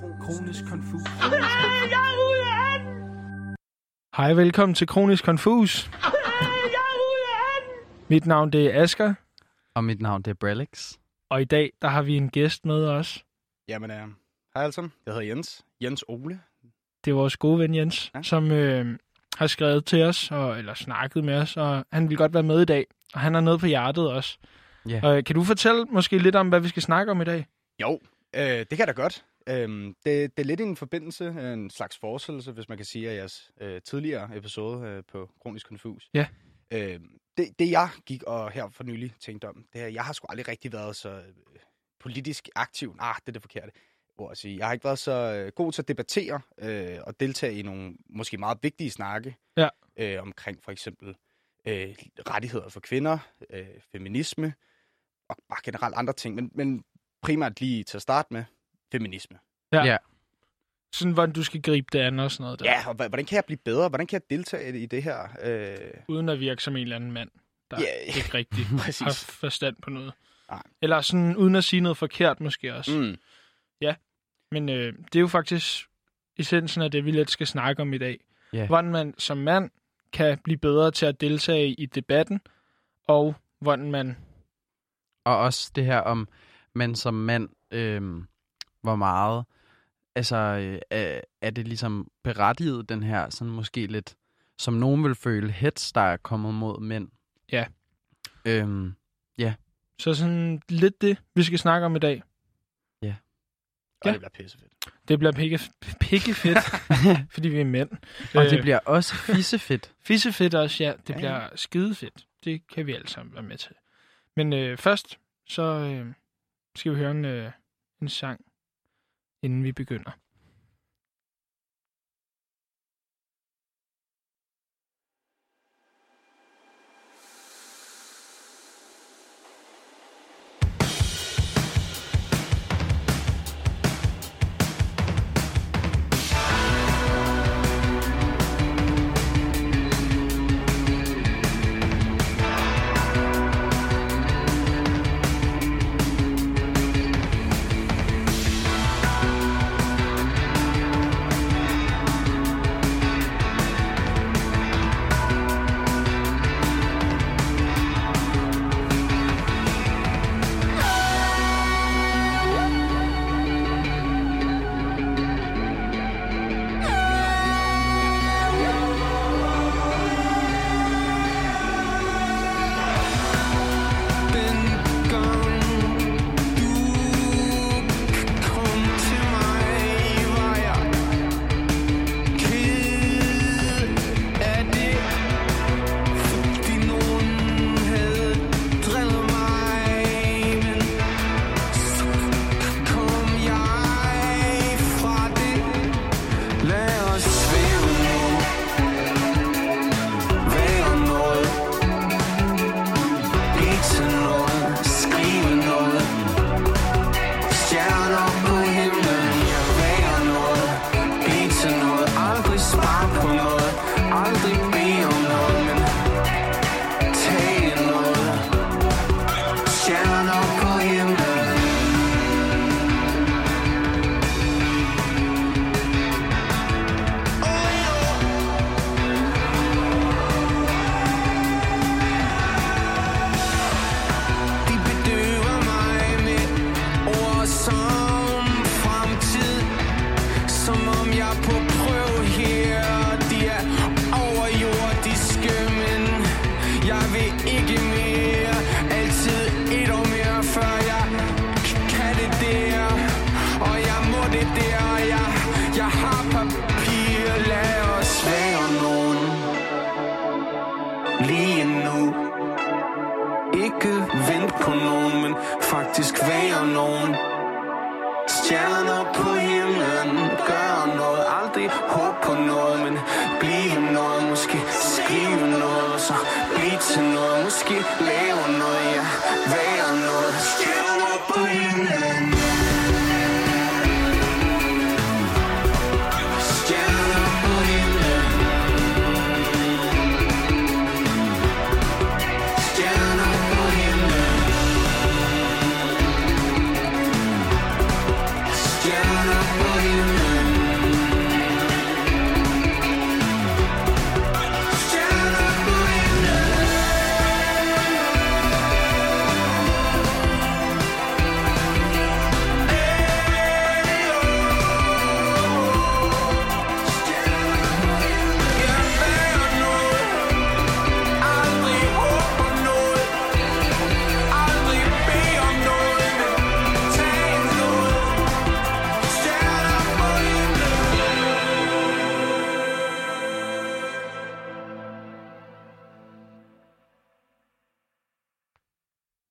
Kronisk konfus. Jeg er ude af den! Hej, velkommen til Kronisk Konfus. Jeg er ude af den! Mit navn det er Asker, Og mit navn det er Brelix. og i dag der har vi en gæst med os. Jamen, øh, hej alle sammen. Jeg hedder Jens. Jens Ole. Det er vores gode ven Jens, ja. Som øh, har skrevet til os, og, eller snakket med os, og han vil godt være med i dag. Og han har noget på hjertet også. Ja. Og, øh, kan du fortælle måske lidt om, hvad vi skal snakke om i dag? Jo, øh, det kan jeg da godt. Øhm, det, det er lidt i en forbindelse, en slags forestillelse, hvis man kan sige, af jeres øh, tidligere episode øh, på Kronisk Konfus. Ja. Øh, det, det jeg gik og her for nylig tænkte om, det er, jeg har sgu aldrig rigtig været så øh, politisk aktiv. Ah, det er det forkerte ord at sige. Jeg har ikke været så øh, god til at debattere øh, og deltage i nogle måske meget vigtige snakke Ja. øh, omkring for eksempel øh, rettigheder for kvinder, øh, feminisme og bare generelt andre ting. Men, men primært lige til at starte med, feminisme. Ja. Ja. Sådan, hvordan du skal gribe det an og sådan noget der. Ja, og hvordan kan jeg blive bedre? Hvordan kan jeg deltage i det her? Øh, Uden at virke som en eller anden mand, der Ja, ikke rigtig har forstand på noget. Nej. Eller sådan, uden at sige noget forkert måske også. Mm. Men øh, det er jo faktisk essensen af det, vi lidt skal snakke om i dag. Ja. Hvordan man som mand kan blive bedre til at deltage i debatten, og hvordan man... Og også det her om, man som mand, øhm, hvor meget, altså, øh, er, det ligesom berettiget, den her, sådan måske lidt, som nogen vil føle, hets, der er kommet mod mænd. Ja. Øhm, Så sådan lidt det, vi skal snakke om i dag. Og Ja. det bliver pissefedt. Det bliver pikke, pikke fedt, fordi vi er mænd. og Øh, det bliver også fissefedt. Fissefedt også, ja. Det Ja, ja. bliver skidefedt. Det kan vi alle sammen være med til. Men øh, først, så øh, skal vi høre en, øh, en sang, inden vi begynder.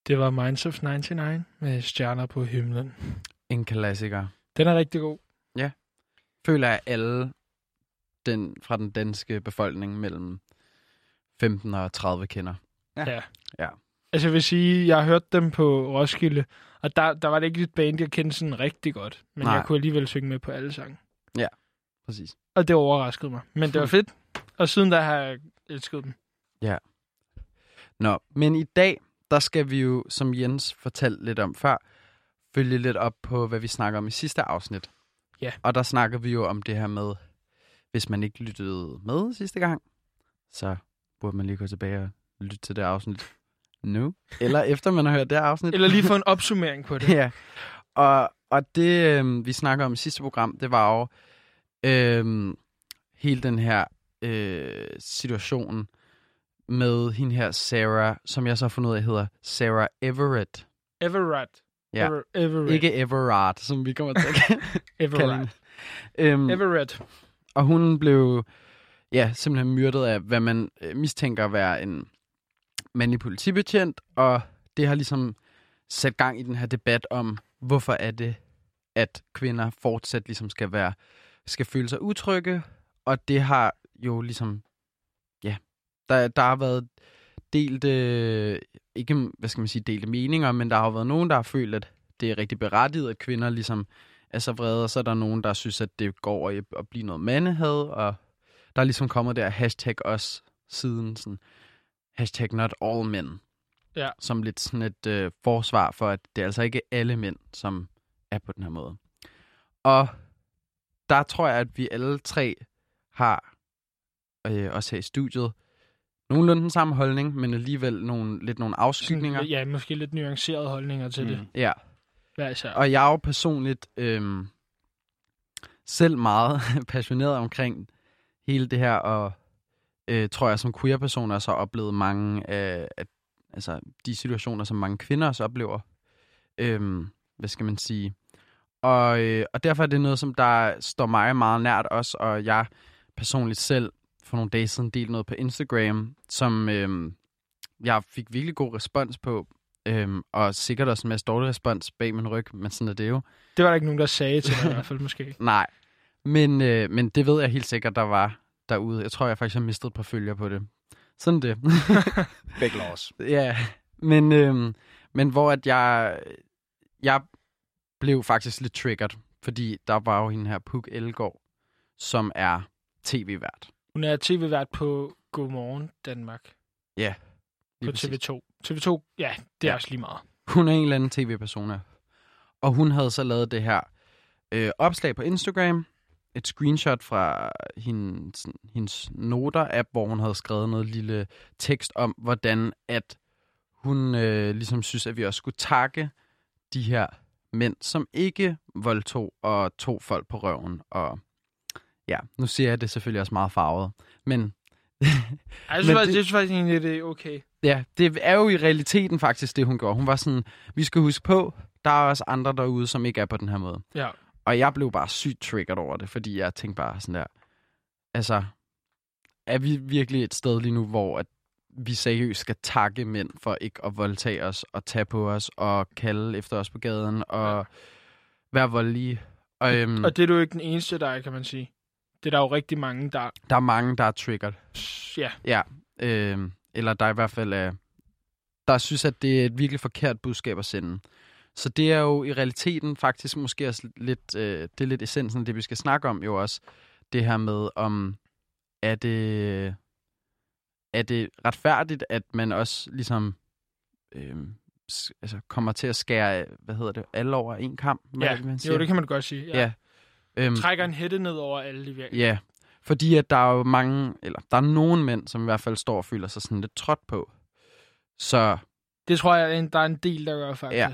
Det var Minds of 99 med Stjerner på himlen. En klassiker. Den er rigtig god. Føler jeg alle den, fra den danske befolkning mellem 15 og 30 kender. Ja. Ja. Ja. Altså jeg vil sige, jeg har hørt dem på Roskilde, og der, der var det ikke et band, jeg kendte sådan rigtig godt. Men Nej. jeg kunne alligevel synge med på alle sange. Præcis. Og det overraskede mig. Men det var fedt. Og siden da har jeg elsket dem. Nå, men i dag, der skal vi jo, som Jens fortalte lidt om før, følge lidt op på, hvad vi snakker om i sidste afsnit. Ja. Og der snakker vi jo om det her med, hvis man ikke lyttede med sidste gang, så burde man lige gå tilbage og lytte til det afsnit nu. Eller efter man har hørt det afsnit. Eller lige få en opsummering på det. ja. Og, og det, øh, vi snakker om i sidste program, det var jo øh, hele den her øh, situation med hende her Sarah, som jeg så har fundet ud af hedder Sarah Everett. Everett. Ja. Ever, Everett. Ikke Everard, som vi kommer til at Everett. Øhm, Everett. og hun blev ja, simpelthen myrdet af, hvad man øh, mistænker at være en mandlig politibetjent, og det har ligesom sat gang i den her debat om, hvorfor er det, at kvinder fortsat ligesom skal være, skal føle sig utrygge, og det har jo ligesom, der, der har været delte, ikke, hvad skal man sige, delte meninger, men der har jo været nogen, der har følt, at det er rigtig berettiget, at kvinder ligesom er så vrede, og så er der nogen, der synes, at det går at blive noget mandehad, og der er ligesom kommet der hashtag os siden, sådan, hashtag not all men, Ja. som lidt sådan et øh, forsvar for, at det er altså ikke alle mænd, som er på den her måde. Og der tror jeg, at vi alle tre har, øh, også her i studiet, nogenlunde den samme holdning, men alligevel nogle, lidt nogle afskygninger. Sådan, ja, måske lidt nuancerede holdninger til mm. det. Ja, Hver især. og jeg er jo personligt øhm, selv meget passioneret omkring hele det her, og øh, tror jeg som queer-person også har oplevet mange af, af altså, de situationer, som mange kvinder også oplever. Øhm, hvad skal man sige? Og, øh, og derfor er det noget, som der står mig meget nært også, og jeg personligt selv for nogle dage siden delte noget på Instagram, som øh, jeg fik virkelig god respons på, Øhm, og sikkert også en masse dårlig respons bag min ryg, men sådan er det jo. Det var der ikke nogen, der sagde til mig i hvert fald måske. Nej, men, øh, men det ved jeg helt sikkert, der var derude. Jeg tror, jeg faktisk har mistet et par følger på det. Sådan det. Big loss. ja, men, øh, men hvor at jeg, jeg blev faktisk lidt triggered, fordi der var jo hende her Puk Elgård, som er tv-vært. Hun er tv-vært på Godmorgen Danmark Ja, på lige præcis. TV2. TV2, ja, det er Ja. også lige meget. Hun er en eller anden tv-person, ja. Og hun havde så lavet det her øh, opslag på Instagram. Et screenshot fra hendes, hendes noter-app, hvor hun havde skrevet noget lille tekst om, hvordan at hun øh, ligesom synes, at vi også skulle takke de her mænd, som ikke voldtog og tog folk på røven. Og ja, nu siger jeg det selvfølgelig også meget farvet. Men Ej, jeg synes, faktisk, det- det... jeg synes faktisk egentlig, det er okay. Ja, det er jo i realiteten faktisk det, hun gjorde. Hun var sådan, vi skal huske på, der er også andre derude, som ikke er på den her måde. Ja. Og jeg blev bare sygt triggered over det, fordi jeg tænkte bare sådan der, altså, er vi virkelig et sted lige nu, hvor at vi seriøst skal takke mænd for ikke at voldtage os og tage på os og kalde efter os på gaden og Ja. være voldelige. Og, øhm, Og det er du jo ikke den eneste, der er, kan man sige. Det er der jo rigtig mange, der... der er mange, der er triggered. Ja, Ja, øh, eller der er i hvert fald er, der synes, at det er et virkelig forkert budskab at sende. Så det er jo i realiteten faktisk måske også lidt, øh, det er lidt essensen af det, vi skal snakke om jo også. Det her med, om er det, er det retfærdigt, at man også ligesom øh, altså kommer til at skære, hvad hedder det, alle over en kamp? Ja. man jo, siger? det kan man godt sige. Ja. Ja. Øhm, Trækker en hætte ned over alle de virkelig. Ja, fordi at der er jo mange, eller der er nogle mænd, som i hvert fald står og føler sig sådan lidt trådt på. Så Det tror jeg, der er en del, der gør faktisk. Ja.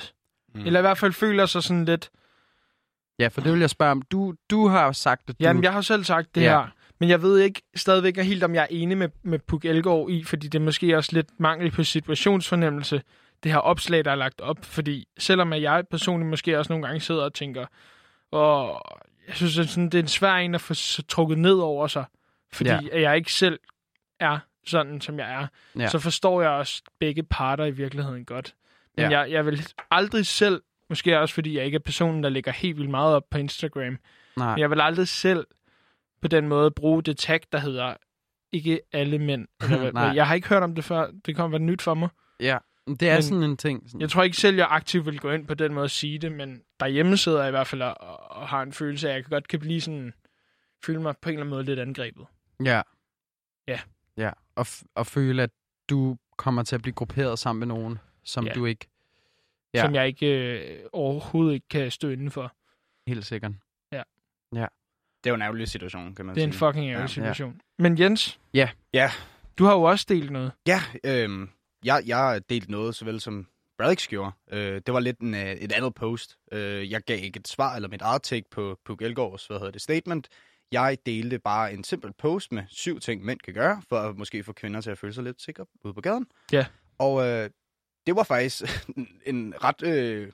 Mm. Eller i hvert fald føler sig sådan lidt... ja, for det vil jeg spørge om. Du, du har jo sagt, at du... Jamen, jeg har selv sagt det Ja. her. Men jeg ved ikke stadigvæk helt, om jeg er enig med, med Puk Elgård i, fordi det er måske også lidt mangel på situationsfornemmelse, det her opslag, der er lagt op. Fordi selvom jeg personligt måske også nogle gange sidder og tænker, og jeg synes, at sådan, det er en svær en at få trukket ned over sig, fordi Ja. jeg ikke selv er sådan, som jeg er, Ja. så forstår jeg også begge parter i virkeligheden godt. Men Ja. jeg, jeg vil aldrig selv, måske også fordi jeg ikke er personen, der lægger helt vildt meget op på Instagram, Nej. men jeg vil aldrig selv på den måde bruge det tag, der hedder ikke alle mænd. Eller, hvad- jeg har ikke hørt om det før. Det kommer være nyt for mig. Ja, det er Men- sådan en ting. Sådan. Jeg tror ikke selv, jeg aktivt vil gå ind på den måde at sige det, men derhjemme sidder jeg i hvert fald og, og har en følelse af, at jeg godt kan blive sådan, føle mig på en eller anden måde lidt angrebet. Ja. Ja. Ja, og, f- og føle, at du kommer til at blive grupperet sammen med nogen, som Ja. du ikke Ja. Ja. Som jeg ikke øh, overhovedet ikke kan stå inden for. helt sikkert. Det er jo en ærgerlig situation, kan man Det er en sige. fucking ærgerlig Ja. situation. Men Jens, Ja. Ja. du har jo også delt noget. Ja, øhm, jeg, jeg har delt noget, såvel som Bradix gjorde. Øh, det var lidt en, øh, et andet post. Øh, jeg gav ikke et svar eller mit eget take på Puk Elgårds, hvad hedder det, statement. Jeg delte bare en simpel post med syv ting, mænd kan gøre, for at måske få kvinder til at føle sig lidt sikre ude på gaden. Ja. Og øh, det var faktisk en ret, øh,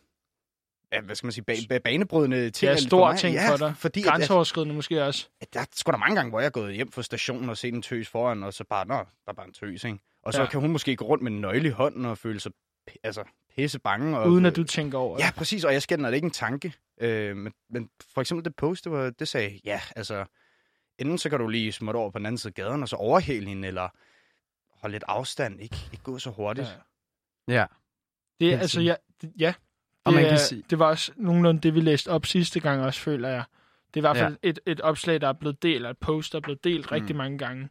ja, hvad skal man sige, ba- ba- banebrydende ting. Ja, for stor ting ja, for dig. Fordi at, at, Grænseoverskridende måske også. at der er sgu da mange gange, hvor jeg er gået hjem fra stationen og set en tøs foran, og så bare, nå, der er bare en tøs, ikke? Og så Ja. ja. kan hun måske gå rundt med en nøgle i hånden og føle sig altså, pisse bange. Og, Uden at du tænker over det. Ja, præcis, og jeg skænder det ikke en tanke. Øh, men, men for eksempel det post, det, var, det sagde, ja, altså, enten så kan du lige smutte over på den anden side af gaden, og så overhale hende, eller holde lidt afstand, ikke, ikke gå så hurtigt. Ja. Ja. Ja. Det er altså, ja, det, ja. Og Det, man kan er, sige- det var også nogenlunde det, vi læste op sidste gang også, føler jeg. Det er i hvert fald et, et opslag, der er blevet delt, og et post, der er blevet delt mm. rigtig mange gange.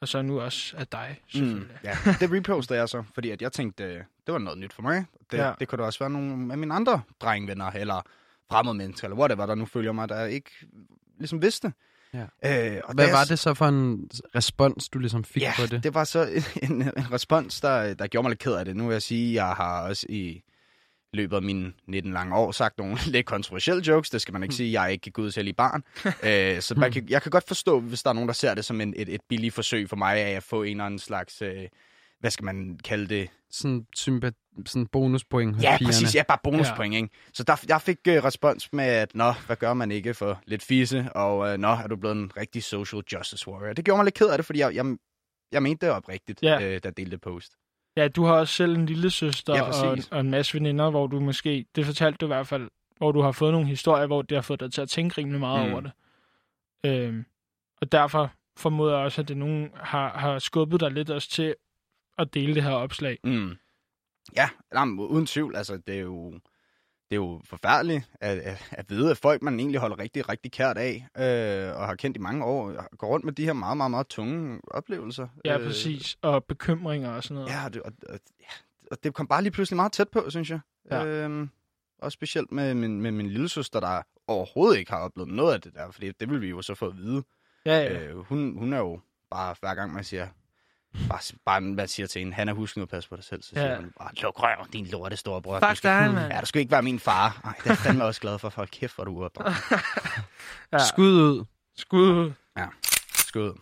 Og så nu også af dig, selvfølgelig. Mm, ja, det reposter jeg så, fordi at jeg tænkte, øh, det var noget nyt for mig. Det, Ja. det kunne da også være nogle af mine andre drengvenner, eller fremmede mennesker, eller whatever, der nu følger mig, der ikke ligesom vidste. Ja. Øh, og Hvad da var jeg- det så for en respons, du ligesom fik ja, på det? det var så en, en respons, der, der gjorde mig lidt ked af det. Nu vil jeg sige, jeg har også i løbet af mine 19 lange år sagt nogle lidt kontroversielle jokes. Det skal man ikke sige. Jeg er ikke til i barn. øh, så man kan, jeg kan godt forstå, hvis der er nogen, der ser det som en, et, et billigt forsøg for mig af at få en eller anden slags... Øh, hvad skal man kalde det? Sådan, sympa- sådan bonuspoint hos Ja, pigerne. præcis. Ja, bare bonuspoint, ikke? Så der, jeg fik uh, respons med, at nå, hvad gør man ikke for lidt fisse, og uh, nå, er du blevet en rigtig social justice warrior. Det gjorde mig lidt ked af det, fordi jeg, jeg, jeg mente det oprigtigt, Ja. ja. øh, da jeg delte post. Ja, du har også selv en lille søster Ja, og, og en masse veninder, hvor du måske, det fortalte du i hvert fald, hvor du har fået nogle historier, hvor det har fået dig til at tænke rimelig meget Mm. over det. Øhm, og derfor formoder jeg også, at det nogen har, har skubbet dig lidt også til at dele det her opslag. Mm. Ja, jamen, uden tvivl. Altså, det er jo, det er jo forfærdeligt at, at, at vide, at folk, man egentlig holder rigtig, rigtig kært af, øh, og har kendt i mange år, går rundt med de her meget, meget, meget tunge oplevelser. Ja, Øh, præcis. Og bekymringer og sådan noget. Ja, og det, og, og, ja, og det kom bare lige pludselig meget tæt på, synes jeg. Ja. Øhm, og specielt med min, med min lille søster, der overhovedet ikke har oplevet noget af det der, fordi det vil vi jo så få at vide. Ja. ja. Øh, hun, hun er jo bare, hver gang man siger, bare, bare hvad siger til hende, han er husk nu at passe på dig selv, så siger Ja. hun bare, luk røv, din lorte store bror. Fuck dig, mand. Ja, du skal ikke være min far. Ej, det er jeg fandme også glad for, for kæft, hvor du er opdraget. ja. Skud ud. Skud ud. Skud.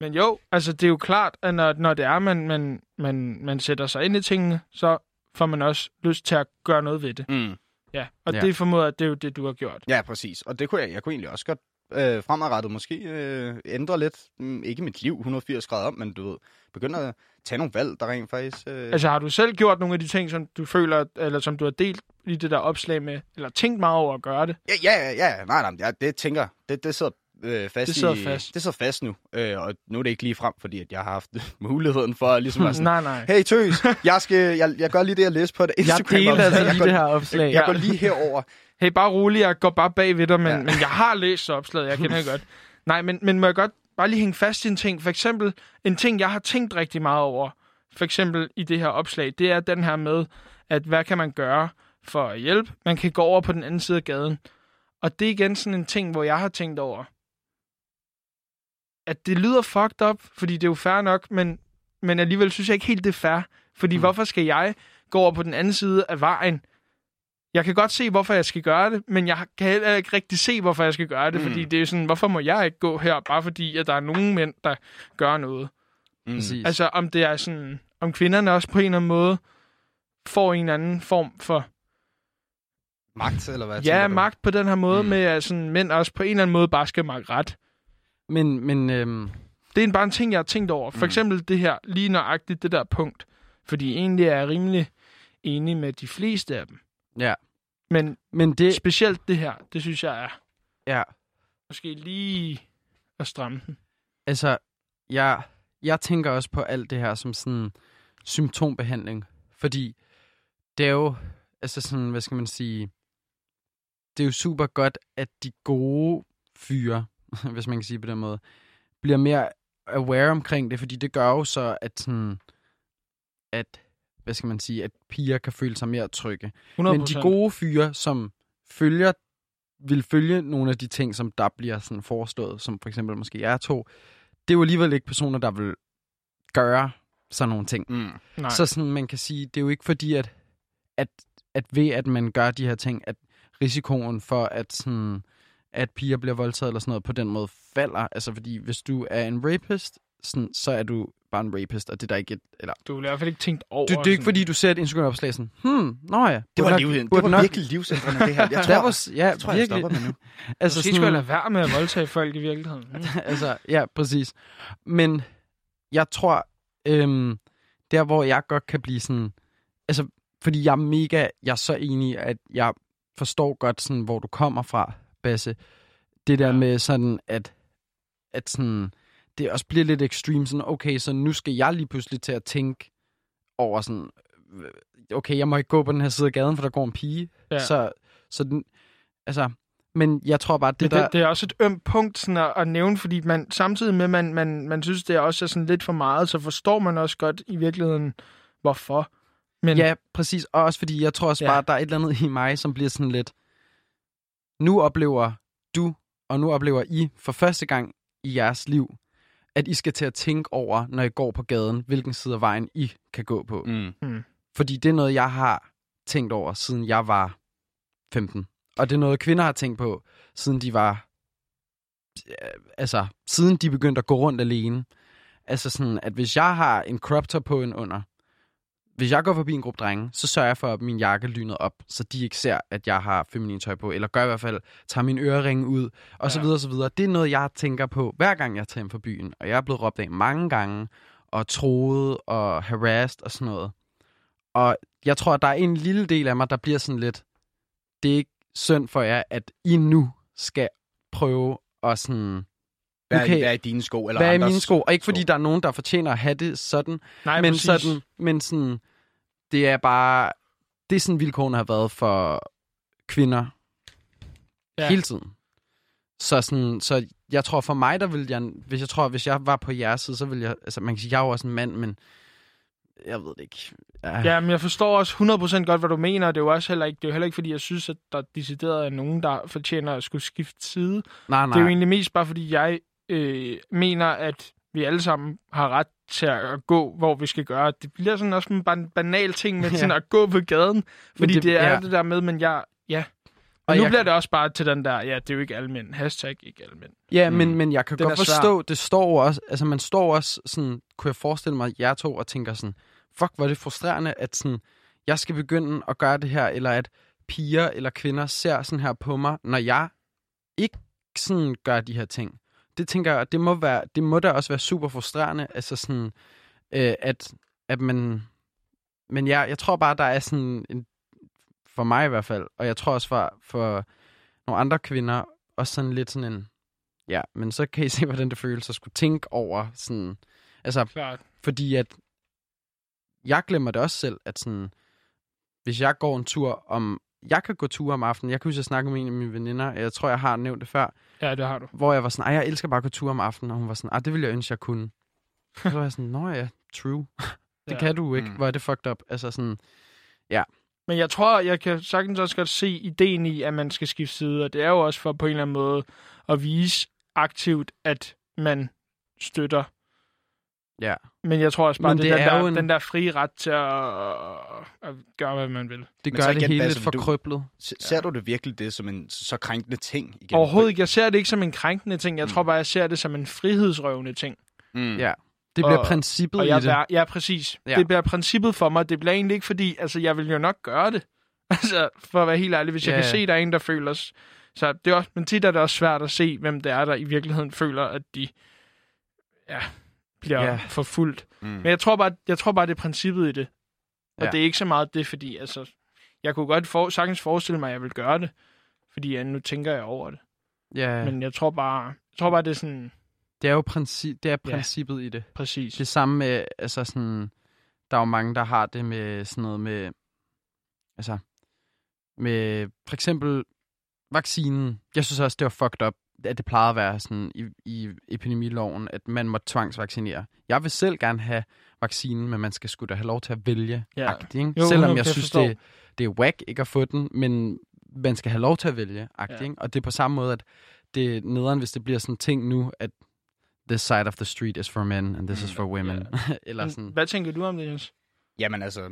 Men jo, altså det er jo klart, at når, når det er, man, man, man, man sætter sig ind i tingene, så får man også lyst til at gøre noget ved det. Mm. Ja, og Ja. ja. det formoder at det er jo det, du har gjort. Ja, præcis. Og det kunne jeg, jeg kunne egentlig også godt øh, fremadrettet måske øh, ændre lidt. Mm, ikke mit liv 180 grader om, men du ved, begynde at tage nogle valg, der rent faktisk... Øh, Altså har du selv gjort nogle af de ting, som du føler, eller som du har delt i det der opslag med, eller tænkt meget over at gøre det? Ja, ja, ja, ja. nej, nej, ja, det tænker det, det sidder øh, fast Det sidder i, fast. Det sidder fast nu, øh, og nu er det ikke lige frem, fordi at jeg har haft muligheden for at ligesom være sådan, nej, nej. hey tøs, jeg, skal, jeg, jeg gør lige det, jeg læste på Jeg Instagram. deler altså jeg lige går, det her opslag. Jeg går lige herover. Hey, bare rolig, jeg går bare bag ved dig, men, Ja. men jeg har læst opslaget, jeg kender det godt. Nej, men, men må jeg godt bare lige hænge fast i en ting? For eksempel, en ting, jeg har tænkt rigtig meget over, for eksempel i det her opslag, det er den her med, at hvad kan man gøre for at hjælpe? Man kan gå over på den anden side af gaden. Og det er igen sådan en ting, hvor jeg har tænkt over, at det lyder fucked up, fordi det er jo fair nok, men, men alligevel synes jeg ikke helt, det er fair. Fordi mm. hvorfor skal jeg gå over på den anden side af vejen? Jeg kan godt se, hvorfor jeg skal gøre det, men jeg kan heller ikke rigtig se, hvorfor jeg skal gøre det, Mm. fordi det er sådan, hvorfor må jeg ikke gå her, bare fordi, at der er nogen mænd, der gør noget? Mm. Altså, om det er sådan, om kvinderne også på en eller anden måde får en eller anden form for Magt, eller hvad ja, du? magt på den her måde, Mm. med at sådan, mænd også på en eller anden måde bare skal magte ret. Men, men øhm, Det er en- bare en ting, jeg har tænkt over. For Mm. eksempel det her, lige nøjagtigt det der punkt. Fordi egentlig er jeg rimelig enig med de fleste af dem. Ja. Men Men det, specielt det her, det synes jeg er ja, måske lige at stramme den. altså, jeg, jeg tænker også på alt det her som sådan symptombehandling. Fordi det er jo, altså sådan, hvad skal man sige, det er jo super godt, at de gode fyre, hvis man kan sige på den måde, bliver mere aware omkring det, fordi det gør jo så, at sådan, at, hvad skal man sige, at piger kan føle sig mere trygge. 100%. Men de gode fyre, som følger, vil følge nogle af de ting, som der bliver sådan forestået, som for eksempel måske er to, det er jo alligevel ikke personer, der vil gøre sådan nogle ting. Mm. Nej. Så sådan, man kan sige, det er jo ikke fordi, at, at, at ved at man gør de her ting, at risikoen for, at, sådan, at piger bliver voldtaget eller sådan noget, på den måde falder. Altså fordi, hvis du er en rapist, sådan, så er du bare en rapist, og det er der ikke et, eller, Du vil i hvert fald ikke tænkt over. det, det er ikke sådan- fordi, du ser et Instagram-opslag sådan, hmm, nå ja. Det var, nok- liv, det var nok- virkelig livsændrende, det her. Jeg tror, var, ja, jeg, tror, jeg virkelig. stopper med nu. altså, Måske skulle jeg lade være med at voldtage folk i virkeligheden. Mm. altså, ja, præcis. Men jeg tror, øhm, der hvor jeg godt kan blive sådan, altså, fordi jeg er mega, jeg er så enig, at jeg forstår godt sådan, hvor du kommer fra, Basse. Det der ja. med sådan, at, at sådan, det også bliver lidt ekstrem, sådan, okay, så nu skal jeg lige pludselig til at tænke over sådan, øh, okay, jeg må ikke gå på den her side af gaden, for der går en pige. Ja. Så, så den, altså, men jeg tror bare, det Det, der... det, det er også et ømt punkt sådan at, at nævne, fordi man samtidig med, at man, man, man synes, det er også er sådan lidt for meget, så forstår man også godt i virkeligheden, hvorfor. Men Ja, præcis. Og også fordi, jeg tror også Ja. bare, der er et eller andet i mig, som bliver sådan lidt... Nu oplever du, og nu oplever I for første gang i jeres liv, at I skal til at tænke over, når I går på gaden, hvilken side af vejen I kan gå på. Mm. Fordi det er noget, jeg har tænkt over, siden jeg var 15. Og det er noget, kvinder har tænkt på, siden de var... øh, Altså, siden de begyndte at gå rundt alene. Altså sådan, at hvis jeg har en crop top på en under, hvis jeg går forbi en gruppe drenge, så sørger jeg for, at min jakke lyner op, så de ikke ser, at jeg har feminin tøj på, eller gør i hvert fald, tager min øreringe ud, og så Ja. videre, og så videre. Det er noget, jeg tænker på, hver gang jeg tager hjem fra byen, og jeg er blevet råbt af mange gange, og troet og harassed og sådan noget. Og jeg tror, at der er en lille del af mig, der bliver sådan lidt, det er ikke synd for jer, at I nu skal prøve at sådan, Hvad, Okay. er, hvad er i dine sko? Eller hvad er mine sko? Og ikke fordi sko? der er nogen, der fortjener at have det sådan, nej, men præcis. sådan, men sådan, det er bare, det er sådan vilkårene har været for kvinder Ja. hele tiden. Så, sådan, så jeg tror for mig, der vil jeg, hvis jeg tror, hvis jeg var på jeres side, så ville jeg, altså man kan sige, jeg er jo også en mand, men jeg ved det ikke. Ja, Ja, men jeg forstår også 100% godt, hvad du mener. Det er jo også heller ikke, det er jo heller ikke, fordi jeg synes, at der decideret er nogen, der fortjener at skulle skifte side. nej, Det er jo nej. egentlig mest bare, fordi jeg øh, mener, at vi alle sammen har ret til at gå, hvor vi skal gøre. Det bliver sådan også en ban- banal ting med Ja. sådan at gå på gaden. Fordi det, det- det er ja. det der med, men jeg... Ja. Og nu jeg- bliver det også bare til den der, ja, det er jo ikke alle mænd. Hashtag ikke alle mænd. Ja, Mm. men, men jeg kan Den godt er svær. forstå, det står også, altså man står også sådan, kunne jeg forestille mig, jer to og tænker sådan, fuck, hvor er det frustrerende, at sådan, jeg skal begynde at gøre det her, eller at piger eller kvinder ser sådan her på mig, når jeg ikke sådan gør de her ting. Det tænker jeg, det må, være, det må da også være super frustrerende, altså sådan, øh, at, at man, men ja, jeg tror bare, der er sådan en, for mig i hvert fald, og jeg tror også for, for nogle andre kvinder, også sådan lidt sådan en, ja, men så kan I se, hvordan det føles at skulle tænke over sådan, altså, Klart. fordi at jeg glemmer det også selv, at sådan, hvis jeg går en tur om, jeg kan gå tur om aftenen, jeg kan huske at snakke med en af mine veninder, jeg tror, jeg har nævnt det før, Ja, det har du. hvor jeg var sådan, jeg elsker bare at gå tur om aftenen, og hun var sådan, ej, det ville jeg ønske, jeg kunne. så var jeg sådan, nå ja, true. det Ja. kan du ikke. Mm. Hvor er det fucked up? Altså sådan, Men jeg tror, jeg kan sagtens også godt se ideen i, at man skal skifte side, og det er jo også for på en eller anden måde at vise aktivt, at man støtter. Ja. Men jeg tror også bare, Men det, det det er den, er der, en- den der frie ret til at, at gøre, hvad man vil. Det Men gør så det hele lidt forkryblet. Se- Ser du det virkelig det som en så krænkende ting? Igen? Overhovedet ikke. Jeg ser det ikke som en krænkende ting. Jeg Mm. tror bare, jeg ser det som en frihedsrøvende ting. Mm. Ja. Det bliver Og- princippet Og i jeg det. bær, ja, præcis. Ja. Ja. Det bliver princippet for mig. Det bliver egentlig ikke fordi, altså jeg vil jo nok gøre det. Altså, for at være helt ærlig, hvis jeg Ja, kan ja. se, der er en, der føler... Så det er også, men tit er det også svært at se, hvem det er, der i virkeligheden føler, at de ja, bliver Ja. ja. forfulgt. Mm. Men jeg tror, bare, jeg tror bare, det er princippet i det. Og Ja. det er ikke så meget det, fordi altså, jeg kunne godt for, sagtens forestille mig, at jeg vil gøre det. Fordi ja, nu tænker jeg over det. Ja, Men jeg tror bare, jeg tror bare, det er sådan det er jo princi- det er Ja. princippet i det. præcis. Det samme med, altså sådan, der er jo mange, der har det med sådan noget med, altså, med for eksempel vaccinen. Jeg synes også, det var fucked up, at det plejede at være sådan i, i epidemiloven, at man må tvangsvaccinere. Jeg vil selv gerne have vaccinen, men man skal sgu da have lov til at vælge. Ja. Agtigt, ikke? Jo, Selvom jeg synes, det, det er whack ikke at få den, men man skal have lov til at vælge. Agtigt, Ja. ikke? Og det er på samme måde, at det er nederen, hvis det bliver sådan en ting nu, at this side of the street is for men, and this is Mm, for women. Eller Men sådan. Hvad tænker du om det, Jens? Jamen altså...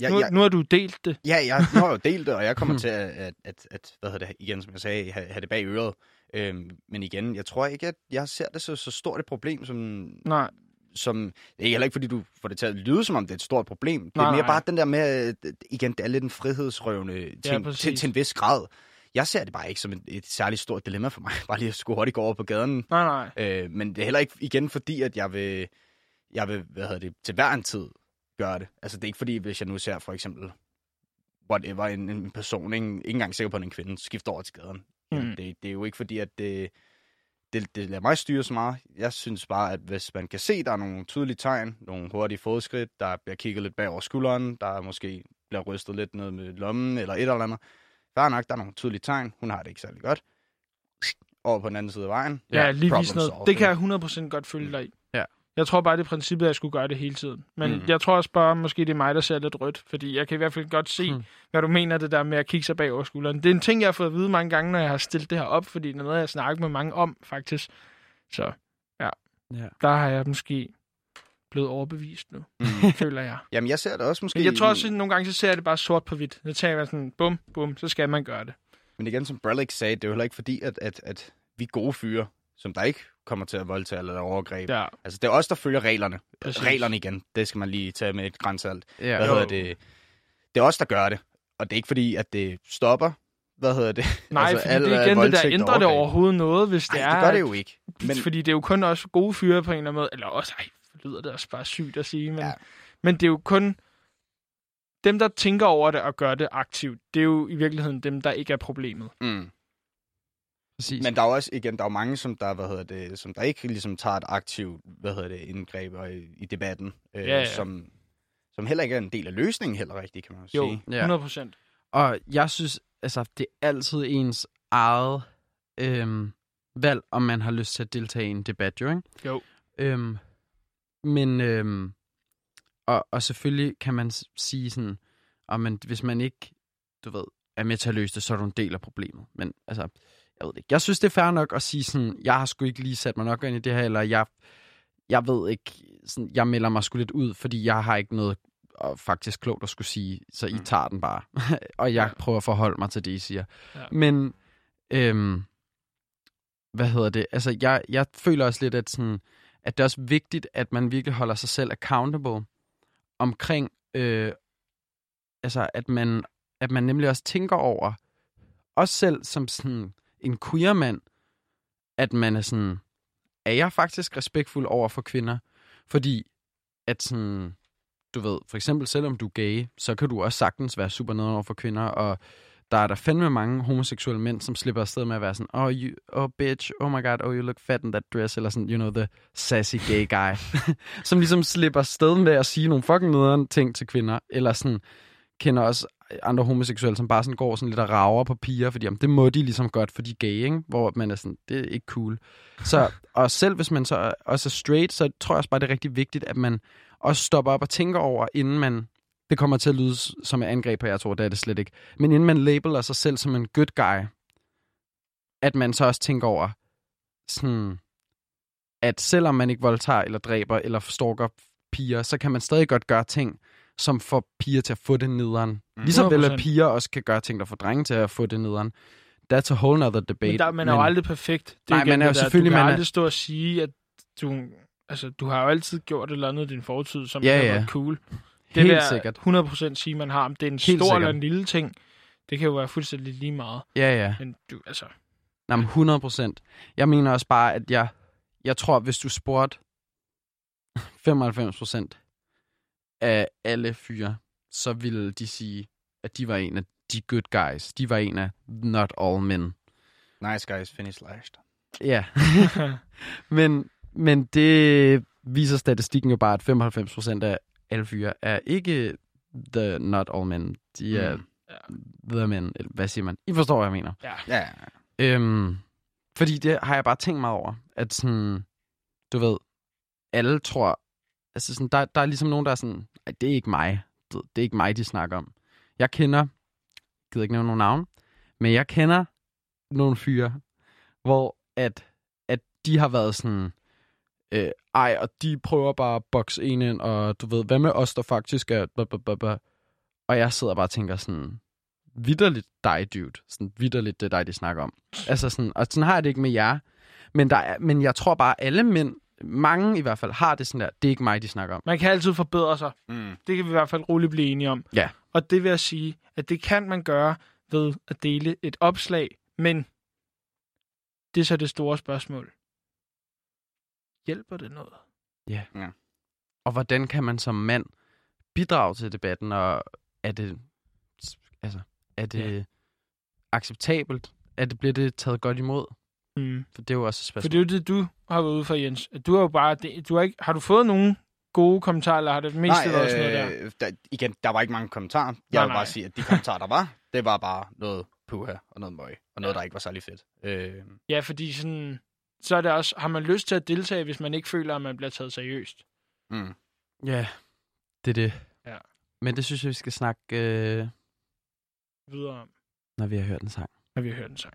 Jeg, Nu, jeg, nu har du delt det. Ja, jeg, nu har jeg jo delt det, og jeg kommer til at, at, at, at hvad hedder det, igen, som jeg sagde, have, have det bag øret. Øhm, men igen, jeg tror ikke, at jeg ser det så, så stort et problem, som, Nej, som... Det er heller ikke, fordi du får det til at lyde, som om det er et stort problem. Det er Nej, mere nej. bare den der med, igen, det er lidt en frihedsrøvende ting præcis. til, til en vis grad. Jeg ser det bare ikke som et, et særligt stort dilemma for mig, bare lige at skulle hurtigt gå over på gaden. nej, nej. Øh, men det er heller ikke igen fordi, at jeg vil, jeg vil hvad hedder det, til hver en tid gøre det. Altså det er ikke fordi, hvis jeg nu ser for eksempel whatever, en, en person, ikke, ikke engang sikker på, at en kvinde skifter over til gaden. Mm. Mm. Det, det er jo ikke fordi, at det, det, det lader mig styre så meget. Jeg synes bare, at hvis man kan se, der er nogle tydelige tegn, nogle hurtige fodskridt, der bliver kigget lidt bag over skulderen, der måske bliver rystet lidt ned med lommen, eller et eller andet. Fair nok, der er nogle tydelige tegn. Hun har det ikke særlig godt. Over på den anden side af vejen. Ja, ja lige problem vis noget. solved, Det kan jeg 100% godt følge dig i. Ja. Jeg tror bare, det princippet, at jeg skulle gøre det hele tiden. Men Mm. jeg tror også bare, måske det er mig, der ser lidt rødt. Fordi jeg kan i hvert fald godt se, Mm. hvad du mener, det der med at kigge sig bag over skulderen. Det er en ting, jeg har fået at vide mange gange, når jeg har stillet det her op. Fordi det er noget, jeg har snakket med mange om, faktisk. Så Ja. der har jeg måske blevet overbevist nu, Mm. føler jeg. Jamen, jeg ser det også måske... Men jeg tror også, at nogle gange så ser jeg det bare sort på hvidt. Så tager jeg sådan, bum, bum, så skal man gøre det. Men igen, som Brellick sagde, det er jo heller ikke fordi, at, at, at vi gode fyre, som der ikke kommer til at voldtage eller overgreb. Ja, Altså, det er os, der følger reglerne. Præcis. Reglerne igen, det skal man lige tage med et grænsalt. Ja. Hvad hedder det? Det er os, der gør det. Og det er ikke fordi, at det stopper. Hvad hedder det? Nej, altså, fordi det er igen det der, ændrer det overhovedet noget, hvis det Nej, er... det gør det jo ikke. Men... Fordi det er jo kun også gode fyre på en eller anden måde. Eller også, ej, lyder det også bare sygt at sige, men. Ja. men det er jo kun dem, der tænker over det og gør det aktivt. Det er jo i virkeligheden dem, der ikke er problemet. mm. Præcis. Men der er jo også, igen, der er jo mange, som der, hvad hedder det, som der ikke ligesom tager et aktivt, hvad hedder det, indgreb og i, i debatten, øh, Ja, ja. Som, som heller ikke er en del af løsningen heller rigtigt, kan man jo, Jo, sige. Ja. 100 procent. Og jeg synes, altså, det er altid ens eget øhm, valg, om man har lyst til at deltage i en debat, jo, ikke? Jo. Øhm, men, øhm, og, og selvfølgelig kan man sige sådan, og man, hvis man ikke, du ved, er med til at løse det, så er du en del af problemet. Men altså, jeg ved det ikke. Jeg synes, det er fair nok at sige sådan, jeg har sgu ikke lige sat mig nok ind i det her, eller jeg, jeg ved ikke, sådan, jeg melder mig sgu lidt ud, fordi jeg har ikke noget og faktisk klogt at skulle sige, så I Mm. tager den bare. og jeg Ja. prøver at forholde mig til det, I siger. Ja. Men, øhm, hvad hedder det? Altså, jeg, jeg føler også lidt, at, sådan, at det er også vigtigt, at man virkelig holder sig selv accountable omkring, øh, altså, at man, at man nemlig også tænker over, også selv som sådan en queer mand, at man er sådan, er jeg faktisk respektfuld over for kvinder? Fordi at sådan, du ved, for eksempel selvom du er gay, så kan du også sagtens være super nederen over for kvinder, og der er der fandme mange homoseksuelle mænd, som slipper afsted med at være sådan, oh, you, oh bitch, oh my god, oh you look fat in that dress, eller sådan, you know, the sassy gay guy, som ligesom slipper afsted med at sige nogle fucking nederen ting til kvinder, eller sådan, kender også andre homoseksuelle, som bare sådan går sådan lidt og rager på piger, fordi jamen, det må de ligesom godt, for de er gay, ikke? hvor man er sådan, det er ikke cool. Så, og selv hvis man så også er straight, så tror jeg også bare, det er rigtig vigtigt, at man også stopper op og tænker over, inden man, det kommer til at lyde som et angreb på jer, tror det er det slet ikke, men inden man labeler sig selv som en good guy, at man så også tænker over, sådan, at selvom man ikke voldtager eller dræber eller stalker piger, så kan man stadig godt gøre ting, som får piger til at få det nederen. Mm. Ligesom vel, at 100%. piger også kan gøre ting, der får drenge til at få det nederen. That's a whole nother debate. Men der, man er jo aldrig perfekt. Det Nej, igen man er jo der, selvfølgelig- Du kan man er- aldrig stå og sige, at du... Altså, du har jo altid gjort et eller andet i din fortid, som Ja, ja. været cool. Det Helt der sikkert. 100% sige, man har, om det er en Helt stor sikkert. eller en lille ting, det kan jo være fuldstændig lige meget. Ja, ja. Men du, altså... Nej, men 100 procent. Jeg mener også bare, at jeg, jeg tror, hvis du spurgte 95 procent af alle fyre, så ville de sige, at de var en af de good guys. De var en af not all men. Nice guys finish last. Ja. men, men det viser statistikken jo bare, at 95% af alle fyre er ikke the not all men. De er Mm. the men. Eller hvad siger man? I forstår, hvad jeg mener. ja. Ja, Øhm, fordi det har jeg bare tænkt mig over, at sådan, du ved, alle tror, altså sådan, der, der er ligesom nogen, der er sådan, at det er ikke mig. Det, Det er ikke mig, de snakker om. Jeg kender, jeg gider ikke nævne nogen navn, men jeg kender nogle fyre, hvor at, at de har været sådan, øh, ej, og de prøver bare at bokse en ind, og du ved, hvad med os, der faktisk er... Blablabla. Og jeg sidder bare og tænker sådan, vidderligt dig, dude. Sådan vidderligt, det dig, de snakker om. Altså sådan, og sådan har jeg det ikke med jer. Men, der er, men jeg tror bare, alle mænd, mange i hvert fald, har det sådan der, det er ikke mig, de snakker om. Man kan altid forbedre sig. mm. Det kan vi i hvert fald roligt blive enige om. Ja. Og det vil jeg sige, at det kan man gøre ved at dele et opslag, men det er så det store spørgsmål. Hjælper det noget? Og hvordan kan man som mand bidrage til debatten, og er det, altså, er det Ja. acceptabelt? Er det, bliver det taget godt imod? Mm. For det er jo også et For det er jo det, du har været ude for, Jens. At Du har jo bare... Det, du har, ikke, har du fået nogle gode kommentarer, eller har det mest Nej, været sådan noget der? øh, der, igen, der var ikke mange kommentarer. Jeg Nej, vil nej. bare sige, at de kommentarer, der var, det var bare noget puha og noget møg, og noget, Ja. der ikke var særlig fedt. Øh, Ja, fordi sådan... Så er det også... Har man lyst til at deltage, hvis man ikke føler, at man bliver taget seriøst? mm. Ja, det er det. Ja. Men det synes jeg, vi skal snakke, øh, Videre om, når vi har hørt en sang. når vi har hørt en sang.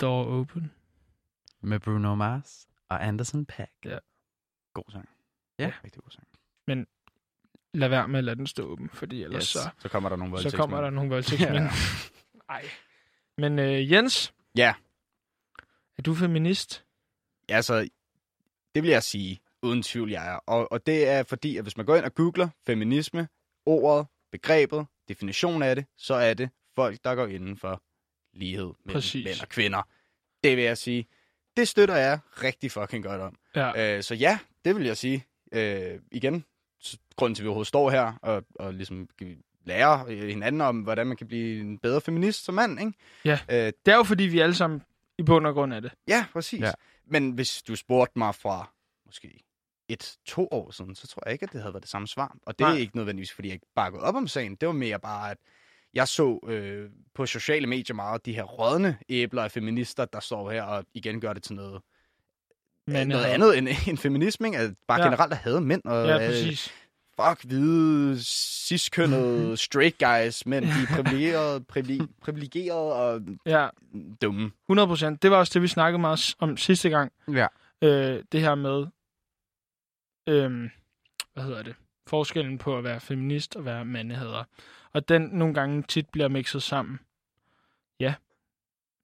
Door Open. Med Bruno Mars og Anderson Paak. God sang. Ja. Rigtig god sang. Lad være med at lade den stå åben, fordi ellers Yes. så, Så kommer der nogle så voldtægtsmænd. kommer der nogle voldtægtsmænd. Ja. Nej. Men øh, Jens, Ja, er du feminist? altså, det vil jeg sige, uden tvivl, jeg er. Og, og det er fordi, at hvis man går ind og googler feminisme, ordet, begrebet, definition af det, så er det folk, der går inden for lighed mellem Præcis. mænd og kvinder. Det vil jeg sige. Det støtter jeg rigtig fucking godt om. Ja. Øh, så ja, det vil jeg sige. Øh, igen, grunden til, at vi overhovedet står her og, og ligesom lærer hinanden om, hvordan man kan blive en bedre feminist som mand, ikke? Ja. Øh, Det er jo fordi, vi alle sammen i bund og grund af det. Ja, præcis. Ja. Men hvis du spurgte mig fra måske et, to år siden, så tror jeg ikke, at det havde været det samme svar. Og det Nej. er ikke nødvendigvis, fordi jeg ikke bare gået op om sagen. Det var mere bare, at jeg så øh, på sociale medier meget de her rådne æbler af feminister, der står her og igen gør det til noget, Men, noget øh, andet end, end feminisme. Ikke? At bare Ja. generelt at have mænd. Og, Ja, øh, præcis. fuck, hvide, ciskønnede, straight guys, men de er privilegerede, privile- privilegerede og Ja, dumme. 100 procent. Det var også det, vi snakkede meget om sidste gang. Ja. Øh, det her med, øh, hvad hedder det, forskellen på at være feminist og være mandehader. Og den nogle gange tit bliver mixet sammen. Ja.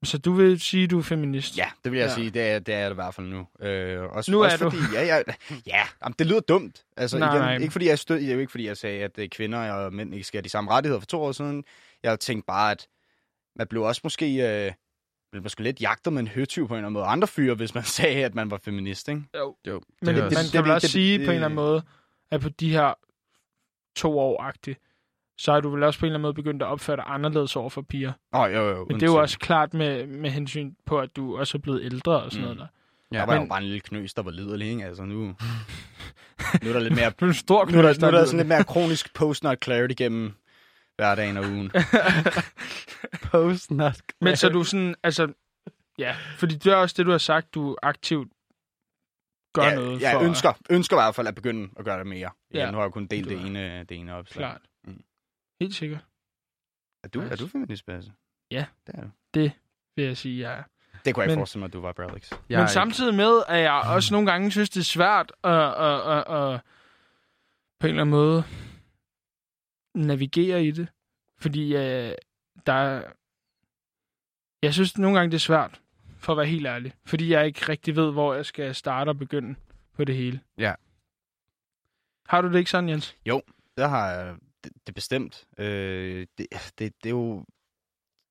Så du vil sige, du er feminist? Ja, det vil jeg Ja. sige. Det er, det er det i hvert fald nu. Øh, også, Nu er også du. fordi, Ja, ja, ja jamen, det lyder dumt. Altså, Nej, igen, nej. Ikke fordi jeg stød, det er jo ikke fordi, jeg sagde, at øh, kvinder og mænd ikke skal have de samme rettigheder for to år siden. Jeg tænkte bare, at man blev også måske... Øh, blev måske lidt jagtet med en høtyv på en eller anden måde. Andre fyre, hvis man sagde, at man var feminist, ikke? Jo. Jo, Men det det, er man kan vel det- også det- sige det- på en eller anden måde, at på de her to år-agtigt, så er du vel også på en eller anden måde begyndt at opføre dig anderledes over for piger. Oh, jo, jo. Men det er jo også klart med, med hensyn på, at du også er blevet ældre og sådan Mm. noget der. Der Ja, var men- jo bare en lille knøs, der var liderlig, ikke? Altså, nu, nu er der lidt mere... Du er en stor Nu er der, nu er der sådan lidt mere kronisk post-nut clarity gennem hverdagen og ugen. post not Men så er du sådan, altså, ja, fordi det er også det, du har sagt, du aktivt gør ja, noget jeg for... ønsker, ønsker i hvert fald at begynde at gøre det mere. Ja. Ja. Ja, nu har jeg kun delt det ene, det ene opslag. Klart. Mm. Helt sikkert, Er du, er du feminist, Basse? Ja. Det er du. vil jeg sige, jeg er. Det kunne jeg ikke forestille mig, at du var, Bralix. Jeg, Men samtidig med, at jeg også nogle gange synes, det er svært at, at, at, at på en eller anden måde navigere i det. Fordi øh, der er... Jeg synes nogle gange, det er svært, for at være helt ærlig. Fordi jeg ikke rigtig ved, hvor jeg skal starte og begynde på det hele. Ja. Har du det ikke sådan, Jens? Det har jeg det, det bestemt. Øh, det, det, det er jo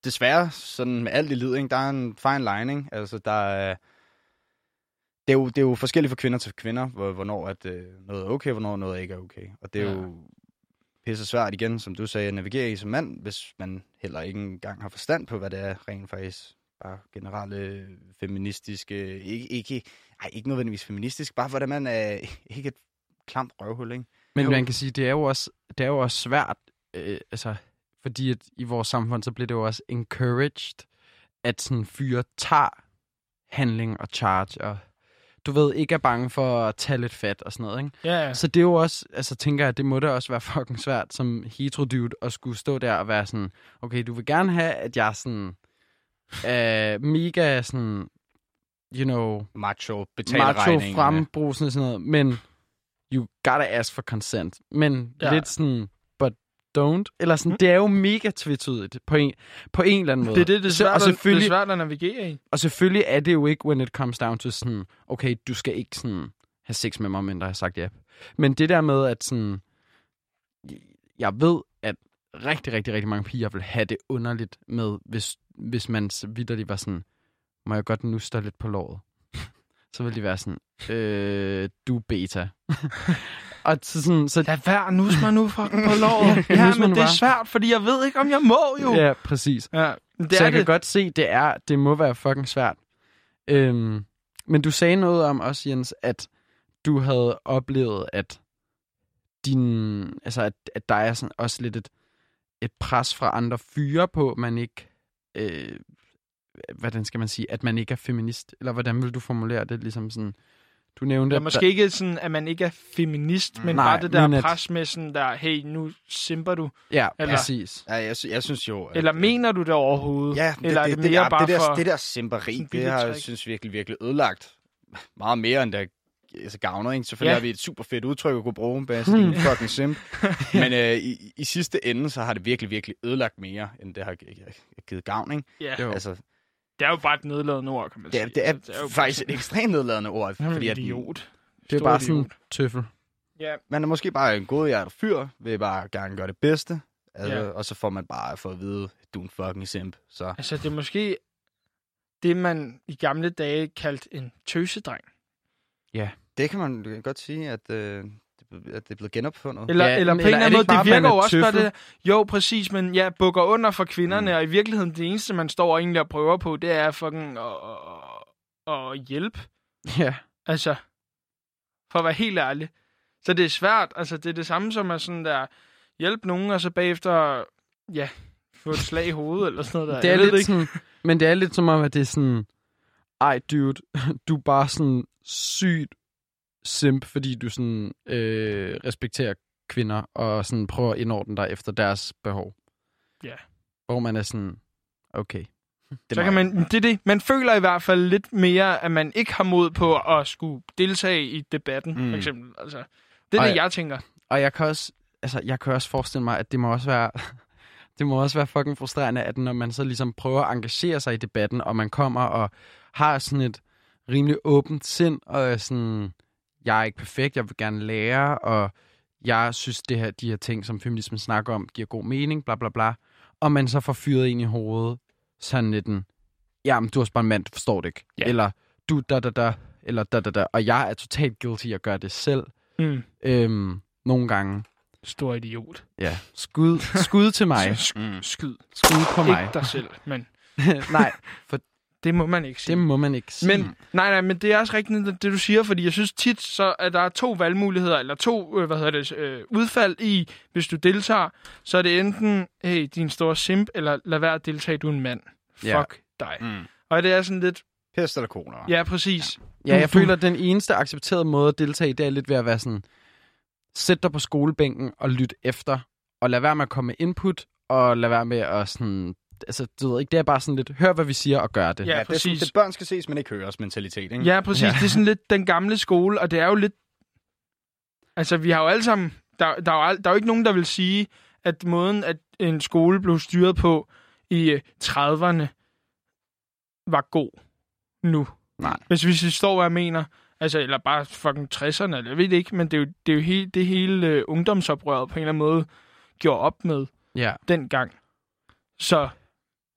desværre sådan med alt i livet, ikke? der er en fine lining. Altså, der er, det, er jo, det er jo forskelligt fra kvinder til kvinder, hvor, hvornår at, øh, noget er okay, hvornår noget ikke er okay. Og det er Ja. jo pisse svært igen, som du sagde, at navigere i som mand, hvis man heller ikke engang har forstand på, hvad det er rent faktisk. Bare generelle feministiske, ikke, ikke, ej, ikke nødvendigvis feministisk, bare hvordan man er ikke et klamt røvhul, ikke? Men Jo. man kan sige, det er jo også, det er jo også svært, øh, altså, fordi at i vores samfund, så bliver det jo også encouraged, at sådan fyre tager handling og charge, og du ved, ikke er bange for at tage lidt fat og sådan noget, ikke? Ja, ja. Så det er jo også, altså tænker jeg, det må da også være fucking svært som hetero dude at skulle stå der og være sådan, okay, du vil gerne have, at jeg sådan, øh, mega sådan, you know, Macho, macho frembrusende sådan noget, men you gotta ask for consent. Men Ja. lidt sådan, but don't. Eller sådan, mm. det er jo mega tvetydigt på en, på en eller anden måde. Det er det, det er svært, og at, det er selvfølgelig, svært at navigere i. og selvfølgelig er det jo ikke, when it comes down to sådan, okay, du skal ikke sådan have sex med mig, mindre jeg har sagt ja. Men det der med, at sådan, jeg ved, at rigtig, rigtig, rigtig mange piger vil have det underligt med, hvis, hvis man vidderligt var sådan, må jeg godt nusse dig lidt på låret? så vil de være sådan, øh, du beta. og så sådan, så Lad være, nus mig nu fra, på lovet. Ja, ja, men nu det er bare. svært, fordi jeg ved ikke, om jeg må jo. Ja, præcis. ja det så jeg det. kan godt se, det er, det må være fucking svært. Øhm, men du sagde noget om også, Jens, at du havde oplevet, at din, altså at, at der er sådan også lidt et, et pres fra andre fyre på, at man ikke, øh, hvordan skal man sige, at man ikke er feminist, eller hvordan vil du formulere det, ligesom sådan, Du nævnte, Ja, måske ikke sådan, at man ikke er feminist, men Nej, bare det der at- pres med sådan der, hey, nu simper du. Der, ja, Eller- præcis. Ja, jeg, sy- jeg synes jo... at- Eller mener du det overhovedet? Ja, det, Eller er det, det, det, mere der, bare det, der, for... det der simperi, det har jeg synes virkelig, virkelig ødelagt meget mere, end der altså, gavner. Ikke? Selvfølgelig Ja. ja. har vi et super fedt udtryk at kunne bruge, Bas, din fucking simp. Men øh, i, i sidste ende, så har det virkelig, virkelig ødelagt mere, end det har gi- givet gavn. Ikke? Ja, Jo. Altså, det er jo bare et nedladende ord, kan man det, sige. er, det er, Altså, jo faktisk et ekstremt nedladende ord, er fordi en at idiot. Det er bare idiot. sådan en tøffel. Ja, man er måske bare en godhjertet fyr, vil bare gerne gøre det bedste, altså, Ja. og så får man bare for at vide, du er en fucking simp. Så altså det er måske det, man i gamle dage kaldte en tøsedreng. Det kan man godt sige, at, øh, det- at det er blevet genopfundet. Eller, Ja, ja, eller på en eller er anden det måde, det virker jo også tøffel? det. Jo, præcis, men jeg bukker under for kvinderne, mm. og i virkeligheden det eneste, man står og egentlig og prøver på, det er fucking at, at, at hjælpe. Ja. Altså, for at være helt ærlig. Så det er svært. Altså, det er det samme som at sådan der, hjælpe nogen, og så bagefter, ja, få et slag i hovedet, eller sådan noget der. Det er Jeg lidt ikke. sådan, men det er lidt som om, at det er sådan, ej dude, du er bare sådan sygt simp, fordi du sådan øh, respekterer kvinder, og sådan prøver at indordne dig efter deres behov. Ja. Hvor man er sådan, okay. Det Så kan jeg- man, det er det. Man føler i hvert fald lidt mere, at man ikke har mod på at skulle deltage i debatten, mm. For eksempel. Altså, det er Ej. det, jeg tænker. Og jeg kan også, altså, jeg kan også forestille mig, at det må også være, det må også være fucking frustrerende, at når man så ligesom prøver at engagere sig i debatten, og man kommer og har sådan et rimelig åbent sind, og sådan, jeg er ikke perfekt, jeg vil gerne lære, og jeg synes, det her, de her ting, som feminismen snakker om, giver god mening, bla bla bla, og man så får fyret ind i hovedet, sådan lidt en, jamen, du er bare en mand, du forstår det ikke. Ja. Eller, du da da da, eller da da da, og jeg er totalt guilty at gøre det selv, Mm. øhm, nogle gange. Stor idiot. Ja, skud, skud til mig. Sk- Mm. skyd. Skud på mig. Ikke dig selv, men nej, det må man ikke sige. det må man ikke sige. Men, nej, nej, men det er også rigtigt, det, det du siger, fordi jeg synes tit, så at der er to valgmuligheder, eller to, øh, hvad hedder det, øh, udfald i, hvis du deltager, så er det enten, hey, din store simp, eller lad være at deltage, du er en mand. Fuck Ja. dig. Mm. Og det er sådan lidt, Pest eller koner. ja, præcis. ja, jeg du- føler, at den eneste accepterede måde at deltage i, det er lidt ved at være sådan, sæt dig på skolebænken og lyt efter, og lad være med at komme med input, og lad være med at sådan, altså, du ved ikke, det er bare sådan lidt, hør hvad vi siger og gør det. Ja, Ja, det er sådan, præcis. det børn skal ses, men ikke høres mentalitet, ikke? Ja, præcis. Ja. Det er sådan lidt den gamle skole, og det er jo lidt... Altså, vi har jo alle sammen... Der, der, er, jo, al- der er jo ikke nogen, der vil sige, at måden, at en skole blev styret på i øh, 30'erne, var god nu. Nej. Hvis vi forstår, hvad jeg mener. Altså, eller bare fucking 60'erne, eller jeg ved det ikke, men det er jo, det er jo hele, det hele øh, ungdomsoprøret på en eller anden måde gjorde op med Ja, dengang. Så,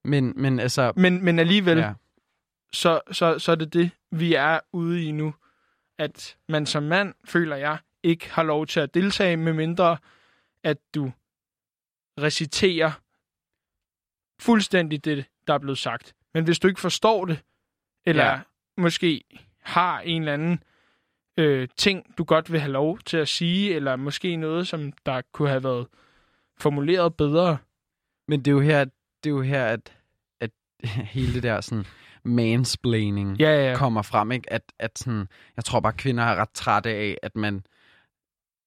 men, men altså, men, men alligevel, ja, så, så, så er det det, vi er ude i nu. At man som mand, føler jeg, ikke har lov til at deltage, med mindre at du reciterer fuldstændig det, der er blevet sagt. Men hvis du ikke forstår det, eller ja. måske har en eller anden øh, ting, du godt vil have lov til at sige, eller måske noget, som der kunne have været formuleret bedre. men det er jo her, det er jo her at, at hele det der sådan mansplaining, Ja, ja, ja. kommer frem, ikke? At, at sådan, jeg tror bare, at kvinder er ret trætte af, at man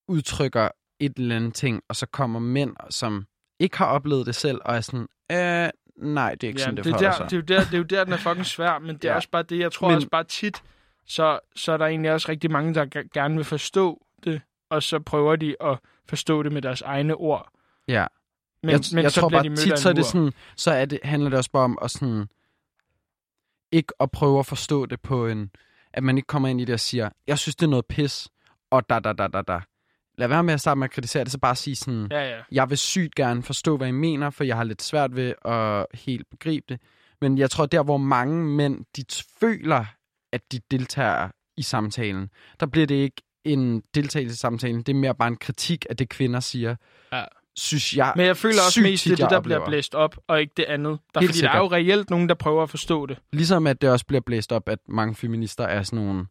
udtrykker et eller andet ting, og så kommer mænd, som ikke har oplevet det selv, og er sådan, øh, nej, det er ikke Ja, sådan, det, det, er forholder der, sig. det, er jo der, det er jo der, den er fucking svær, men det er Ja. også bare det, jeg tror Men- også bare tit, så, så er der egentlig også rigtig mange, der ge- gerne vil forstå det, og så prøver de at forstå det med deres egne ord. Ja. Men, jeg, men jeg så tror bare de tit, så, er det sådan, så er det, handler det også bare om at sådan, ikke at prøve at forstå det på en, at man ikke kommer ind i det og siger, jeg synes, det er noget pis, og da, da, da, da, da. Lad være med at starte med at kritisere det, så bare sige sådan, Ja, ja. jeg vil sygt gerne forstå, hvad I mener, for jeg har lidt svært ved at helt begribe det. Men jeg tror, der hvor mange mænd, de føler, at de deltager i samtalen, der bliver det ikke en deltagelse i samtalen, det er mere bare en kritik af det, kvinder siger. Ja. Synes jeg Men jeg føler også mest, det er det, der bliver blæst op, og ikke det andet. Der, Helt fordi der er jo reelt nogen, der prøver at forstå det. Ligesom at det også bliver blæst op, at mange feminister er sådan nogle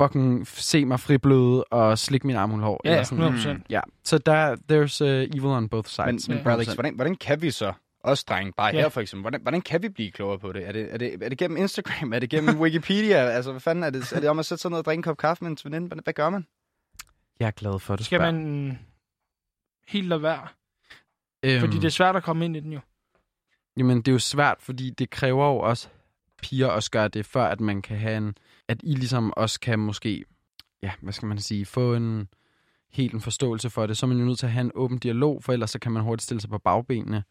fucking se mig fribløde og slik min armhulhår. Ja, eller sådan. 100%. Ja, så der, there's uh, evil on both Men, sides. men 100%. Bralix, hvordan, hvordan kan vi så Også drenge, bare Ja. her for eksempel. Hvordan, hvordan kan vi blive klogere på det? Er det, er det, er det gennem Instagram? Er det gennem Wikipedia? altså, hvad fanden er det? Er det om at sætte sig ned og drikke en kop kaffe med en veninde? Hvad, hvad gør man? Jeg er glad for, at du Skal spørger. man helt lade være? Øhm, Fordi det er svært at komme ind i den jo. Jamen, det er jo svært, fordi det kræver jo også piger også gøre det, før at man kan have en... At I ligesom også kan måske, ja, hvad skal man sige, få en helt en forståelse for det. Så er man jo nødt til at have en åben dialog, for ellers så kan man hurtigt stille sig på bagbenene.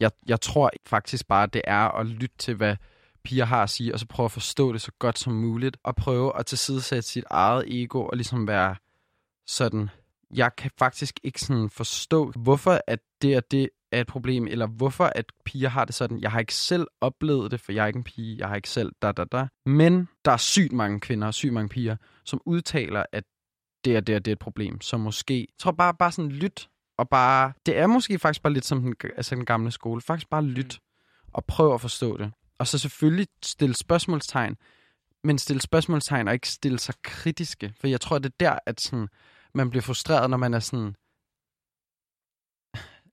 Jeg, jeg tror faktisk bare, det er at lytte til, hvad piger har at sige, og så prøve at forstå det så godt som muligt, og prøve at tilsidesætte sit eget ego, og ligesom være sådan, jeg kan faktisk ikke sådan forstå, hvorfor at det og det er et problem, eller hvorfor at piger har det sådan. Jeg har ikke selv oplevet det, for jeg er ikke en pige, jeg har ikke selv da, da, da. Men der er sygt mange kvinder og sygt mange piger, som udtaler, at det og det og det er et problem. Så måske, jeg tror bare, bare sådan lyt, og bare, det er måske faktisk bare lidt som den, altså den gamle skole. Faktisk bare lyt, og prøv at forstå det. Og så selvfølgelig stille spørgsmålstegn, men stille spørgsmålstegn og ikke stille sig kritiske. For jeg tror, det er der, at sådan, man bliver frustreret, når man er sådan,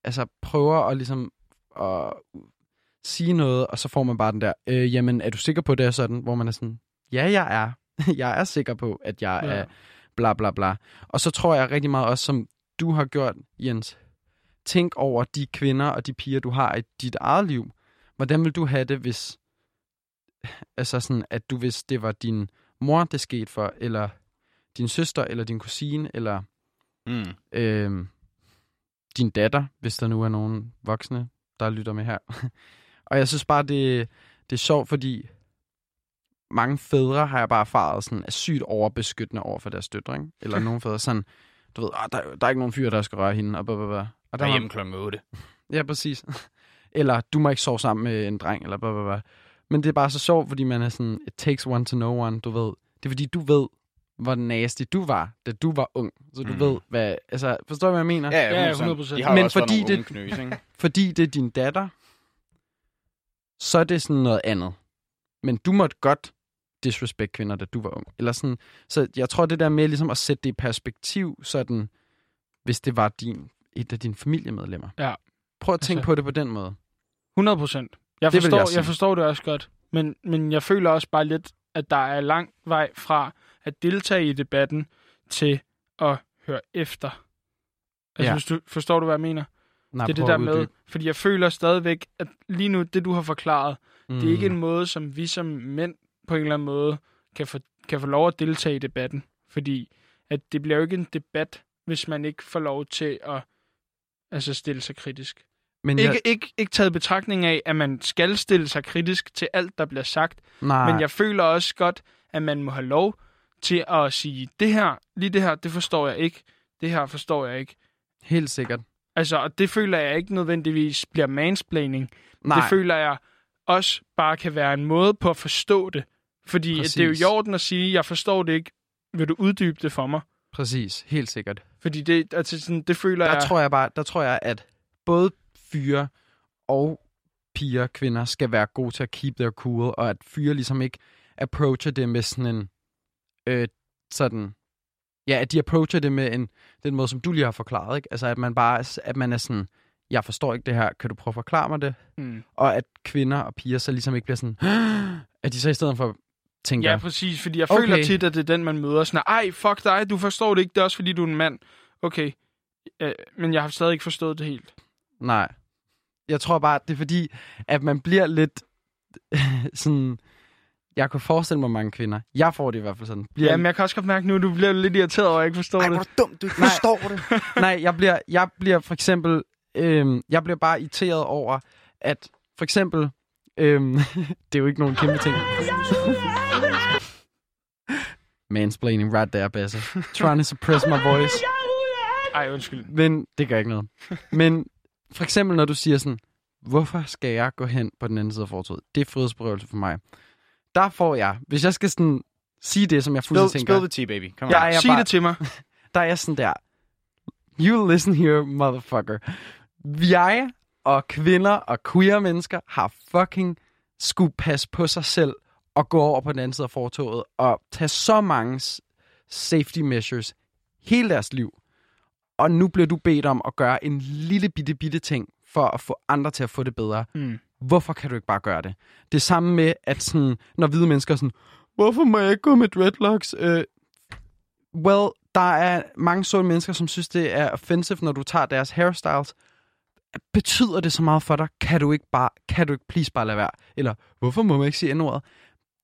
altså prøver at ligesom at sige noget, og så får man bare den der, øh, jamen er du sikker på det er sådan, hvor man er sådan, ja jeg er, jeg er sikker på, at jeg Ja. er bla bla bla. Og så tror jeg rigtig meget også, som du har gjort, Jens, tænk over de kvinder og de piger, du har i dit eget liv. Hvordan vil du have det, hvis, altså sådan, at du hvis det var din mor, det skete for, eller din søster, eller din kusine, eller Mm. øh, din datter, hvis der nu er nogen voksne, der lytter med her. og jeg synes bare, det, det er sjovt, fordi mange fædre har jeg bare erfaret sådan, er sygt overbeskyttende over for deres døtre. Ikke? Eller nogle fædre sådan, du ved, ah, der, der er ikke nogen fyr, der skal røre hende. Og, blah, blah, blah. og Der er hjemme klokken 8. Ja, præcis. Eller du må ikke sove sammen med en dreng, eller blah, blah, blah. Men det er bare så sjovt, fordi man er sådan, it takes one to know one, du ved. Det er fordi, du ved, hvor nasty du var, da du var ung. Så du Mm. ved, hvad... Altså, forstår du, hvad jeg mener? Ja, Ja, ja, 100%. 100%. De har Men også fordi fordi nogle det- unge knøs, ikke? Fordi det er din datter, så er det sådan noget andet. Men du måtte godt disrespect kvinder, da du var ung. Eller sådan, så jeg tror, det der med ligesom at sætte det i perspektiv, sådan, hvis det var din, et af dine familiemedlemmer. Ja. Prøv at tænke Altså- på det på den måde. 100 procent. Jeg, forstår, jeg jeg forstår det også godt. Men, men jeg føler også bare lidt, at der er lang vej fra at deltage i debatten til at høre efter. Altså, Ja. hvis du, forstår du, hvad jeg mener? Nej, det er det der med, fordi jeg føler stadigvæk, at lige nu, det du har forklaret, mm. det er ikke Mm. en måde, som vi som mænd på en eller anden måde kan få, kan få lov at deltage i debatten. Fordi at det bliver jo ikke en debat, hvis man ikke får lov til at altså stille sig kritisk. Men Ikke, jeg, ikke, ikke taget betragtning af, at man skal stille sig kritisk til alt, der bliver sagt. nej, Men jeg føler også godt, at man må have lov til at sige, det her, lige det her, det forstår jeg ikke. Det her forstår jeg ikke. helt sikkert. Altså, og det føler jeg ikke nødvendigvis bliver mansplaining. Nej, Det føler jeg også bare kan være en måde på at forstå det. Fordi at det er jo Præcis. i orden at sige, jeg forstår det ikke. Vil du uddybe det for mig? præcis, helt sikkert. Fordi det, altså sådan, det føler Der jeg... tror jeg bare, der tror jeg, at både fyre og piger, kvinder, skal være gode til at keep their cool, og at fyre ligesom ikke approacher det med sådan en, øh, sådan, ja, at de approacher det med en, den måde, som du lige har forklaret, ikke? Altså, at man bare, at man er sådan, jeg forstår ikke det her, kan du prøve at forklare mig det? Mm. Og at kvinder og piger så ligesom ikke bliver sådan, at de så i stedet for tænker, Ja, præcis, fordi jeg Okay. føler tit, at det er den, man møder. Sådan, ej, fuck dig, du forstår det ikke, det er også fordi, du er en mand. Okay, øh, men jeg har stadig ikke forstået det helt. Nej. Jeg tror bare, det er fordi, at man bliver lidt sådan... Jeg kunne forestille mig mange kvinder. Jeg får det i hvert fald sådan. Bliver, Ja, men jeg kan også godt mærke nu, at du bliver lidt irriteret over, at jeg ikke forstår Ej, det. hvor er du dum, du ikke forstår det. Nej, jeg bliver, jeg bliver for eksempel... Øhm, jeg bliver bare irriteret over, at for eksempel... Øhm, det er jo ikke nogen kæmpe ting. Mansplaining right there, Basse. Trying to suppress my voice. Ej, undskyld. Men det gør ikke noget. Men for eksempel, når du siger sådan, hvorfor skal jeg gå hen på den anden side af fortovet? Det er frihedsberøvelse for mig. Der får jeg, hvis jeg skal sådan sige det, som jeg fuldstændig tænker, spill the tea, baby. Come on. Ja, jeg Sig bare- det til mig. der er jeg sådan der, you listen here, motherfucker. Jeg og kvinder og queer mennesker har fucking skulle passe på sig selv og gå over på den anden side af fortoget og tage så mange safety measures hele deres liv. Og nu bliver du bedt om at gøre en lille bitte bitte ting for at få andre til at få det bedre. Mm. Hvorfor kan du ikke bare gøre det? Det er samme med, at sådan, når hvide mennesker er sådan, hvorfor må jeg ikke gå med dreadlocks? Uh, well, der er mange sorte mennesker, som synes, det er offensive, når du tager deres hairstyles. Betyder det så meget for dig? Kan du ikke bare, kan du ikke please bare lade være? Eller, hvorfor må man ikke sige n-ordet?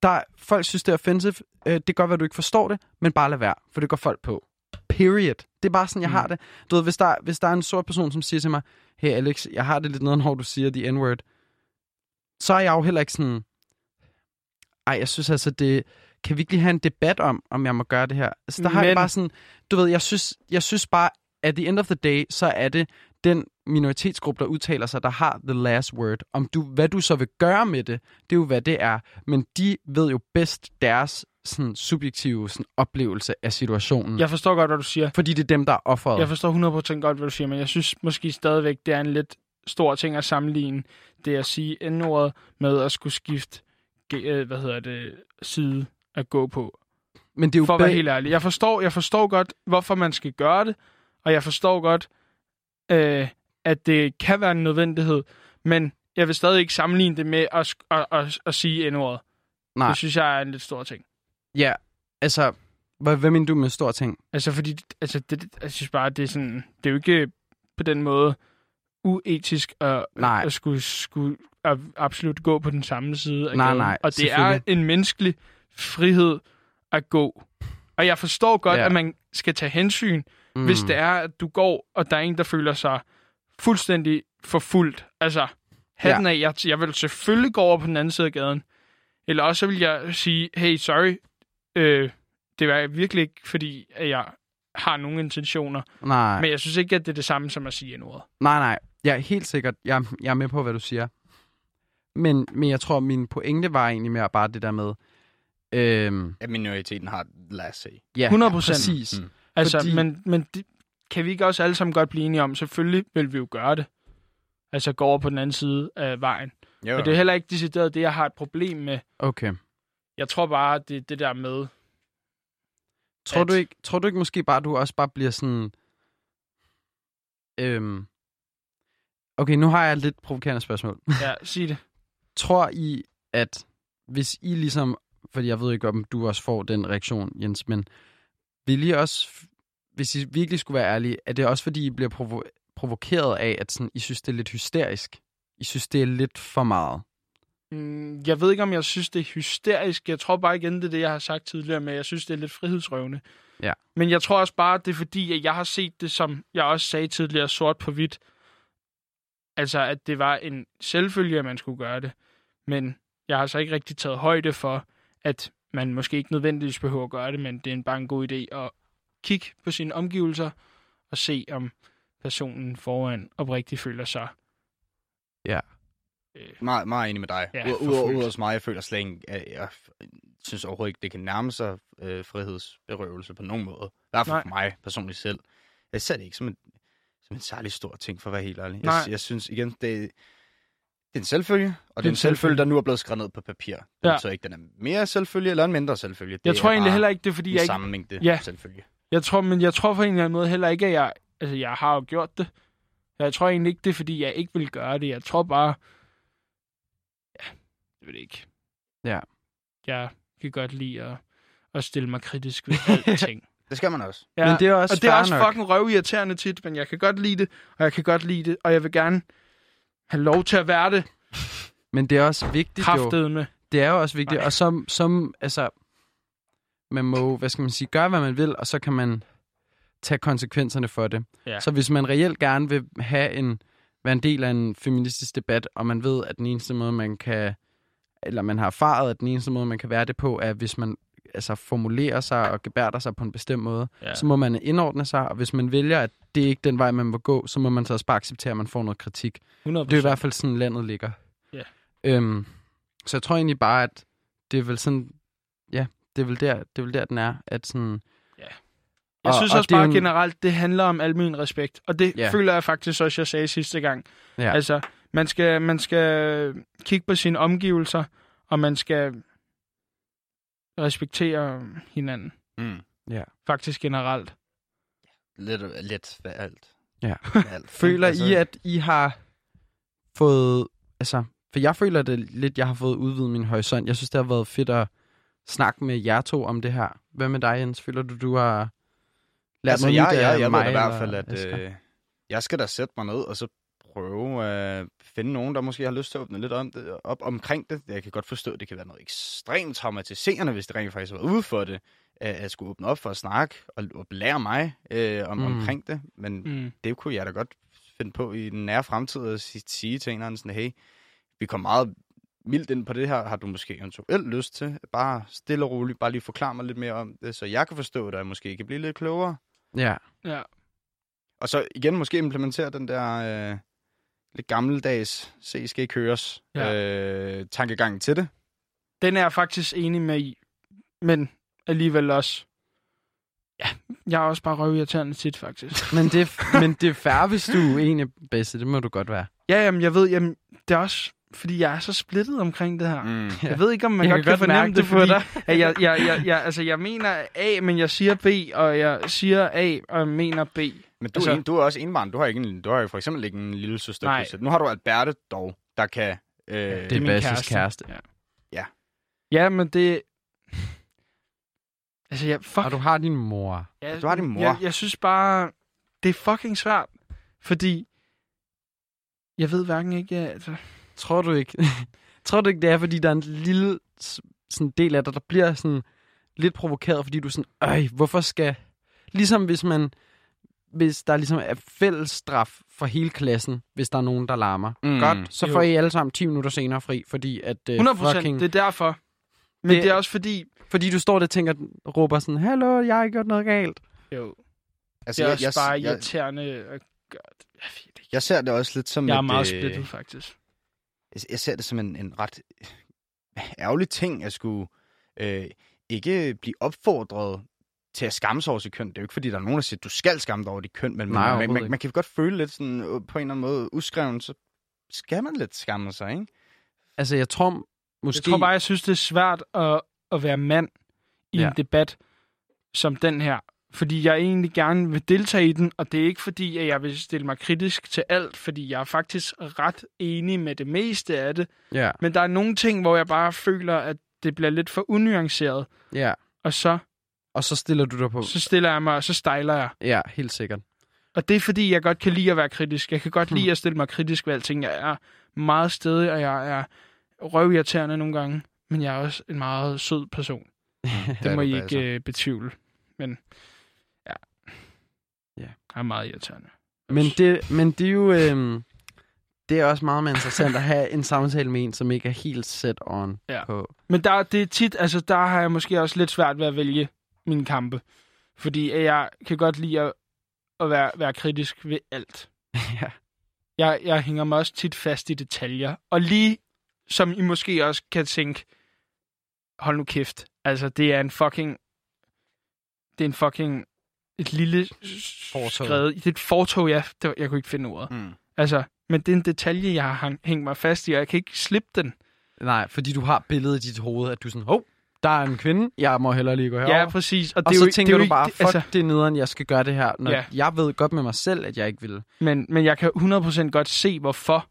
Der, folk synes, det er offensive. Uh, det kan godt være, at du ikke forstår det, men bare lad være, for det går folk på. Period. Det er bare sådan, jeg har det. Du ved, hvis der, hvis der er en sort person, som siger til mig, hey Alex, jeg har det lidt nederen, når du siger the n-word, så er jeg jo heller ikke sådan, ej, jeg synes altså, det, kan vi ikke lige have en debat om, om jeg må gøre det her? Altså, der har jeg Men- bare sådan, du ved, jeg synes, jeg synes bare, at the end of the day, så er det den minoritetsgruppe, der udtaler sig, der har the last word. Om du, hvad du så vil gøre med det, det er jo, hvad det er. Men de ved jo bedst deres sådan, subjektive sådan, oplevelse af situationen. Jeg forstår godt, hvad du siger. Fordi det er dem, der er offeret. Jeg forstår 100% godt, hvad du siger, men jeg synes måske stadigvæk, det er en lidt stor ting at sammenligne det at sige n-ordet med at skulle skifte øh, hvad hedder det, side at gå på. Men det er jo For at være helt ærlig. Jeg forstår, jeg forstår godt, hvorfor man skal gøre det, og jeg forstår godt, øh, at det kan være en nødvendighed, men jeg vil stadig ikke sammenligne det med at, at, at, at sige n-ordet. Nej. Det synes jeg er en lidt stor ting. Ja, altså, hvad, hvad mener du med stor ting? Altså, fordi, altså, det, det- jeg synes bare, det er sådan, det er jo ikke på den måde uetisk at, Nej. at skulle, skulle at absolut gå på den samme side af Nej, gaden. nej, Og det er en menneskelig frihed at gå. Og jeg forstår godt, Ja. at man skal tage hensyn, Mm. hvis det er, at du går, og der er en, der føler sig fuldstændig forfulgt. Altså, hatten ja. af, jeg, jeg vil selvfølgelig gå over på den anden side af gaden. Eller også så vil jeg sige, hey, sorry, øh, det var virkelig ikke, fordi at jeg har nogle intentioner. Nej. Men jeg synes ikke, at det er det samme som at sige en ord. Nej, nej. Jeg er helt sikkert, jeg, jeg er med på, hvad du siger. Men, men jeg tror, min pointe var egentlig mere bare det der med... Øhm, At minoriteten har last say. ja, 100%. præcis. Mm. Altså, Fordi- men, men det, kan vi ikke også alle sammen godt blive enige om, selvfølgelig vil vi jo gøre det. Altså gå over på den anden side af vejen. Jo, Og det er heller ikke decideret det, jeg har et problem med. Okay. Jeg tror bare, det er det der med... Tror At- du, ikke, tror du ikke måske bare, at du også bare bliver sådan... Øhm, okay, nu har jeg et lidt provokerende spørgsmål. Ja, sig det. Tror I, at hvis I ligesom... Fordi jeg ved ikke, om du også får den reaktion, Jens, men vil I også... Hvis I virkelig skulle være ærlige, er det også fordi, I bliver provo- provokeret af, at sådan, I synes, det er lidt hysterisk? I synes, det er lidt for meget? Mm, Jeg ved ikke, om jeg synes, det er hysterisk. Jeg tror bare igen, det er det, jeg har sagt tidligere med. Jeg synes, det er lidt frihedsrøvende. Ja. Men jeg tror også bare, det er fordi, at jeg har set det, som jeg også sagde tidligere, sort på hvidt. Altså, at det var en selvfølge, at man skulle gøre det. Men jeg har så ikke rigtig taget højde for, at man måske ikke nødvendigvis behøver at gøre det, men det er en bare en god idé at kigge på sine omgivelser og se, om personen foran oprigtigt føler sig Ja. øh, Meget, meget enig med dig. Ja, Udover ud hos mig, jeg føler slet ikke, at jeg synes overhovedet ikke, det kan nærme sig øh, frihedsberøvelse på nogen måde. I hvert fald for mig personligt selv. Jeg ser det ikke som en, som en særlig stor ting, for at være helt ærlig. Nej. Jeg, jeg synes igen, det, det er en selvfølge, og det er en selvfølge, der nu er blevet skrevet ned på papir. Det Ja. betyder ikke, den er mere selvfølge eller en mindre selvfølge. Det Jeg tror egentlig heller ikke, det er fordi, jeg ikke samme mængde Ja. selvfølge. Jeg tror, men jeg tror på en eller anden måde heller ikke, at jeg... Altså, jeg har jo gjort det. Jeg tror egentlig ikke, det er, fordi jeg ikke vil gøre det. Jeg tror bare... Ja, jeg ved det ikke. Ja. Jeg kan godt lide at, at stille mig kritisk ved alting. Det skal man også. Ja, Men det er også og det er også nok. fucking røvirriterende tit, men jeg kan godt lide det, og jeg kan godt lide det, og jeg vil gerne have lov til at være det Men det er også vigtigt jo. kraftet med. Det er jo også vigtigt. Nej. Og som, som, altså, man må, hvad skal man sige, gøre, hvad man vil, og så kan man tage konsekvenserne for det. Ja. Så hvis man reelt gerne vil have en, være en del af en feministisk debat, og man ved, at den eneste måde, man kan, eller man har erfaret, at den eneste måde, man kan være det på, er, hvis man altså, formulerer sig og gebærder sig på en bestemt måde, Ja. så må man indordne sig, og hvis man vælger, at det ikke er den vej, man må gå, så må man så også bare acceptere, at man får noget kritik. 100 Det er i hvert fald sådan, landet ligger. Ja. Øhm, så jeg tror egentlig bare, at det er vel sådan... Ja, det er vel der, det er vel der den er. At sådan, Jeg Og- synes og også bare en- generelt, det handler om almen respekt. Og det Ja. føler jeg faktisk også, jeg sagde sidste gang. Ja. Altså, man skal, man skal kigge på sine omgivelser, og man skal respektere hinanden. Mm. Faktisk generelt. Lidt, lidt ved alt. Ja. Ved alt. føler Altså, I, at I har fået... Altså, for jeg føler det lidt, jeg har fået udvidet min horisont. Jeg synes, det har været fedt at snakke med jer to om det her. Hvad med dig, Jens? Føler du, du har lært altså, noget jeg, nyt jeg, jeg mig da i hvert fald, at øh, jeg skal da sætte mig ned og så prøve at øh, finde nogen, der måske har lyst til at åbne lidt om det, op omkring det. Jeg kan godt forstå, at det kan være noget ekstremt traumatiserende, hvis det rent faktisk var ude for det, at at skulle åbne op for at snakke og, og lære mig øh, om, Mm. omkring det. Men Mm. det kunne jeg da godt finde på i den nære fremtid at si- sige til en eller anden sådan, hey, vi kommer meget mildt ind på det her, har du måske eventuelt lyst til, bare stille og roligt, bare lige forklare mig lidt mere om det, så jeg kan forstå det, og måske kan blive lidt klogere. Ja, Ja. Og så igen måske implementere den der øh, lidt gammeldags, se skal ikke høres, Ja. øh, tankegang til det. Den er jeg faktisk enig med i. Men alligevel også... Ja, jeg er også bare røvirriterende tit, faktisk. men det, men det er færre, hvis du er egentlig bedste. Det må du godt være. Ja, jamen, jeg ved, jamen, det er også, fordi jeg er så splittet omkring det her. Mm. Jeg ved ikke, om man Jeg godt kan kan, godt fornemme mærke det, på fordi dig. at jeg, jeg, jeg, jeg, altså, jeg mener A, men jeg siger B, og jeg siger A, og jeg mener B. Men du, Altså- en, du er også enbarn. Du har, ikke en, du har jo for eksempel ikke en lille søster. Nej. Nu har du Alberte dog, der kan... Øh, Det er min Basses kæreste. Ja. Ja. Ja, men det... Altså, jeg, fuck. Og du har din mor. Ja, Du har din mor. Jeg, jeg synes bare, det er fucking svært, fordi jeg ved hverken ikke, ja, altså, Tror du ikke? tror du ikke, det er, fordi der er en lille sådan del af dig, der bliver sådan lidt provokeret, fordi du er sådan, øj, hvorfor skal... Ligesom hvis man... Hvis der ligesom er fælles straf for hele klassen, hvis der er nogen, der larmer. Mm. Godt, så Jo. får I alle sammen 10 minutter senere fri, fordi at... Uh, 100 procent, fucking, det er derfor. Men Det- det, er også fordi, Fordi du står der og tænker, råber sådan, Hallo, jeg har ikke gjort noget galt. jo, altså, det er også jeg, bare jeg, irriterende at gøre det. Jeg, ved det ikke. jeg ser det også lidt som jeg er et, meget øh, splittet, faktisk. jeg- jeg ser det som en, en ret ærgerlig ting at skulle øh, ikke blive opfordret til at skamme sig over sit køn. Det er jo ikke, fordi der er nogen, der siger, at du skal skamme dig over dit køn, men Nej, man, man, man kan godt føle lidt sådan, øh, på en eller anden måde uskreven, så skal man lidt skamme sig, ikke? Altså, jeg tror måske... Jeg tror bare, jeg synes, det er svært at, at være mand i Ja. en debat som den her. Fordi jeg egentlig gerne vil deltage i den, og det er ikke fordi, at jeg vil stille mig kritisk til alt, fordi jeg er faktisk ret enig med det meste af det. Ja, Men der er nogle ting, hvor jeg bare føler, at det bliver lidt for unuanceret. ja. Og så, Og så stiller du dig på... så stiller jeg mig, og så stejler jeg. Ja, helt sikkert. Og det er fordi, jeg godt kan lide at være kritisk. Jeg kan godt Hmm. lide at stille mig kritisk ved alting. Jeg er meget stedig, og jeg er røvirriterende nogle gange. Men jeg er også en meget sød person. Det er må I ikke øh, betvivle. Men ja. Ja. Jeg er meget irriterende. Men det, men det er jo... Øhm, det er også meget mere interessant at have en samtale med en, som ikke er helt set on Ja. på. Men der, det er tit, altså der har jeg måske også lidt svært ved at vælge mine kampe. Fordi jeg kan godt lide at, at være, være kritisk ved alt. ja. Jeg, jeg hænger mig også tit fast i detaljer. Og lige som I måske også kan tænke, hold nu kæft. Altså, det er en fucking... Det er en fucking... Et lille Fortov. skrevet... Det er et fortog, ja. Det var, jeg kunne ikke finde ordet. Mm. Altså, men det er en detalje, jeg har hængt mig fast i, og jeg kan ikke slippe den. Nej, fordi du har billedet i dit hoved, at du er sådan, hov, der er en kvinde, jeg må hellere lige gå herover. Ja, præcis. Og, og det er så jo, tænker det er jo du ikke- bare, fuck, altså, det er nederen, jeg skal gøre det her, når Ja. jeg ved godt med mig selv, at jeg ikke vil. Men, men jeg kan 100% godt se, hvorfor.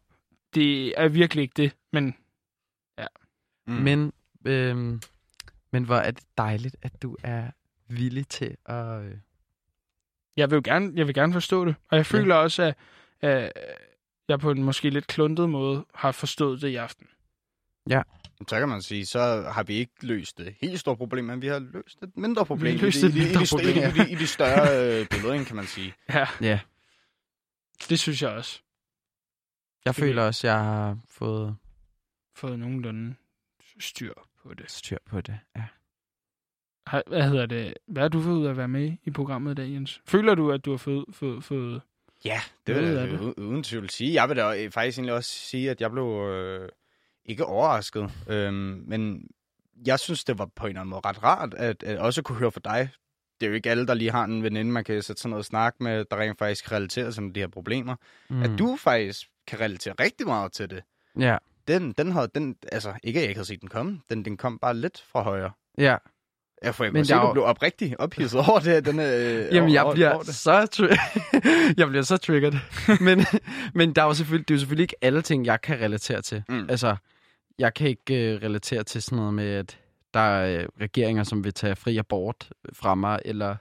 Det er virkelig ikke det. Men Mm. Men, øhm, men hvor er det dejligt, at du er villig til at... Øh, jeg vil jo gerne, jeg vil gerne forstå det. Og jeg føler også, at, at jeg på en måske lidt kluntet måde har forstået det i aften. Så kan man sige, så har vi ikke løst det helt store problem, men vi har løst et mindre problem. Vi har løst i, et i, mindre de, problem, i, i, de, i de større øh, billeder, kan man sige. Ja, ja, det synes jeg også. jeg Fordi- føler også, jeg har fået Fået nogenlunde styr på det. styr på det. Ja. Hvad hedder det? Hvad har du fået ud af at være med i programmet i dag, Jens? Føler du, at du har fået... fået, fået Ja, det vil jeg det. uden tvivl sige. Jeg vil da faktisk egentlig også sige, at jeg blev øh, ikke overrasket. Øhm, men jeg synes, det var på en eller anden måde ret rart, at, at også kunne høre fra dig. Det er jo ikke alle, der lige har en veninde, man kan sætte sådan noget og snakke med, der rent faktisk kan relatere sig med de her problemer. Mm. At du faktisk kan relatere rigtig meget til det. Ja, Den, den havde, den, altså ikke at jeg ikke havde set den komme, den, den kom bare lidt fra højre. ja. Jeg får Men Men se, du jo- blev oprigtig ophidset over det. Den, øh, Jamen, jeg over, bliver over det. så tri- jeg bliver så triggered. men, men der er jo selvfølgelig, det er jo selvfølgelig ikke alle ting, jeg kan relatere til. Mm. Altså, jeg kan ikke uh, relatere til sådan noget med, at der er uh, regeringer, som vil tage fri abort fra mig, eller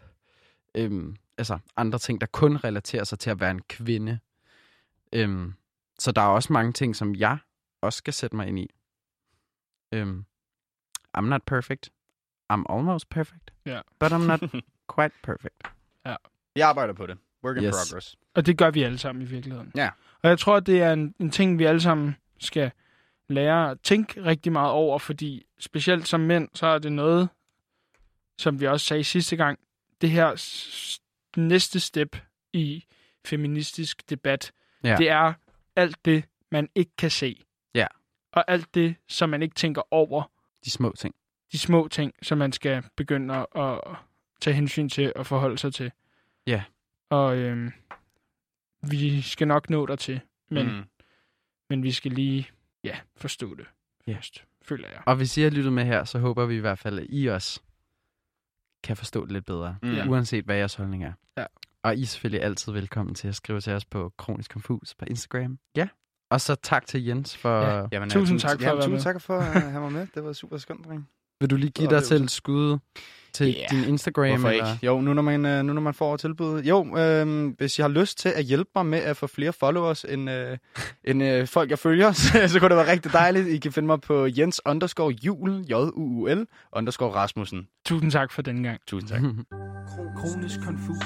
øhm, altså, andre ting, der kun relaterer sig til at være en kvinde. Øhm, så der er også mange ting, som jeg også skal sætte mig ind i. Øhm, I'm not perfect. I'm almost perfect. Ja. But I'm not quite perfect. Jeg arbejder på det. Work in Yes. progress. Og det gør vi alle sammen i virkeligheden. Ja. Og jeg tror, det er en, en ting, vi alle sammen skal lære at tænke rigtig meget over, fordi specielt som mænd, så er det noget, som vi også sagde sidste gang, det her næste step i feministisk debat, Ja. det er alt det, man ikke kan se. Ja. Og alt det, som man ikke tænker over, De små ting. de små ting, som man skal begynde at, tage hensyn til og forholde sig til. Ja. Og øhm, vi skal nok nå dertil, men. Mm. men vi skal lige ja, forstå det Ja. først, føler jeg. Og hvis I har lyttet med her, så håber vi i hvert fald, at I også kan forstå det lidt bedre. Mm. Ja. Uanset hvad jeres holdning er. Ja. Og I er selvfølgelig altid velkommen til at skrive til os på Kronisk Konfus på Instagram. Ja. Og så tak til Jens for... Ja. Ja. Jamen, Tusind øh, tak for ja, at være tusind med. tak for at have mig med. Det var super skønt, dreng. Vil du lige give dig et skud til Ja, din Instagram? Hvorfor eller? ikke? Jo, nu når man, øh, nu når man får tilbud. Jo, øh, hvis I har lyst til at hjælpe mig med at få flere followers end, øh, end øh, folk, jeg følger, så, så kunne det være rigtig dejligt. I kan finde mig på Jens underscore Jul, j u u l underscore Rasmussen. Tusind tak for den gang. Tusind tak. Kronisk konfus.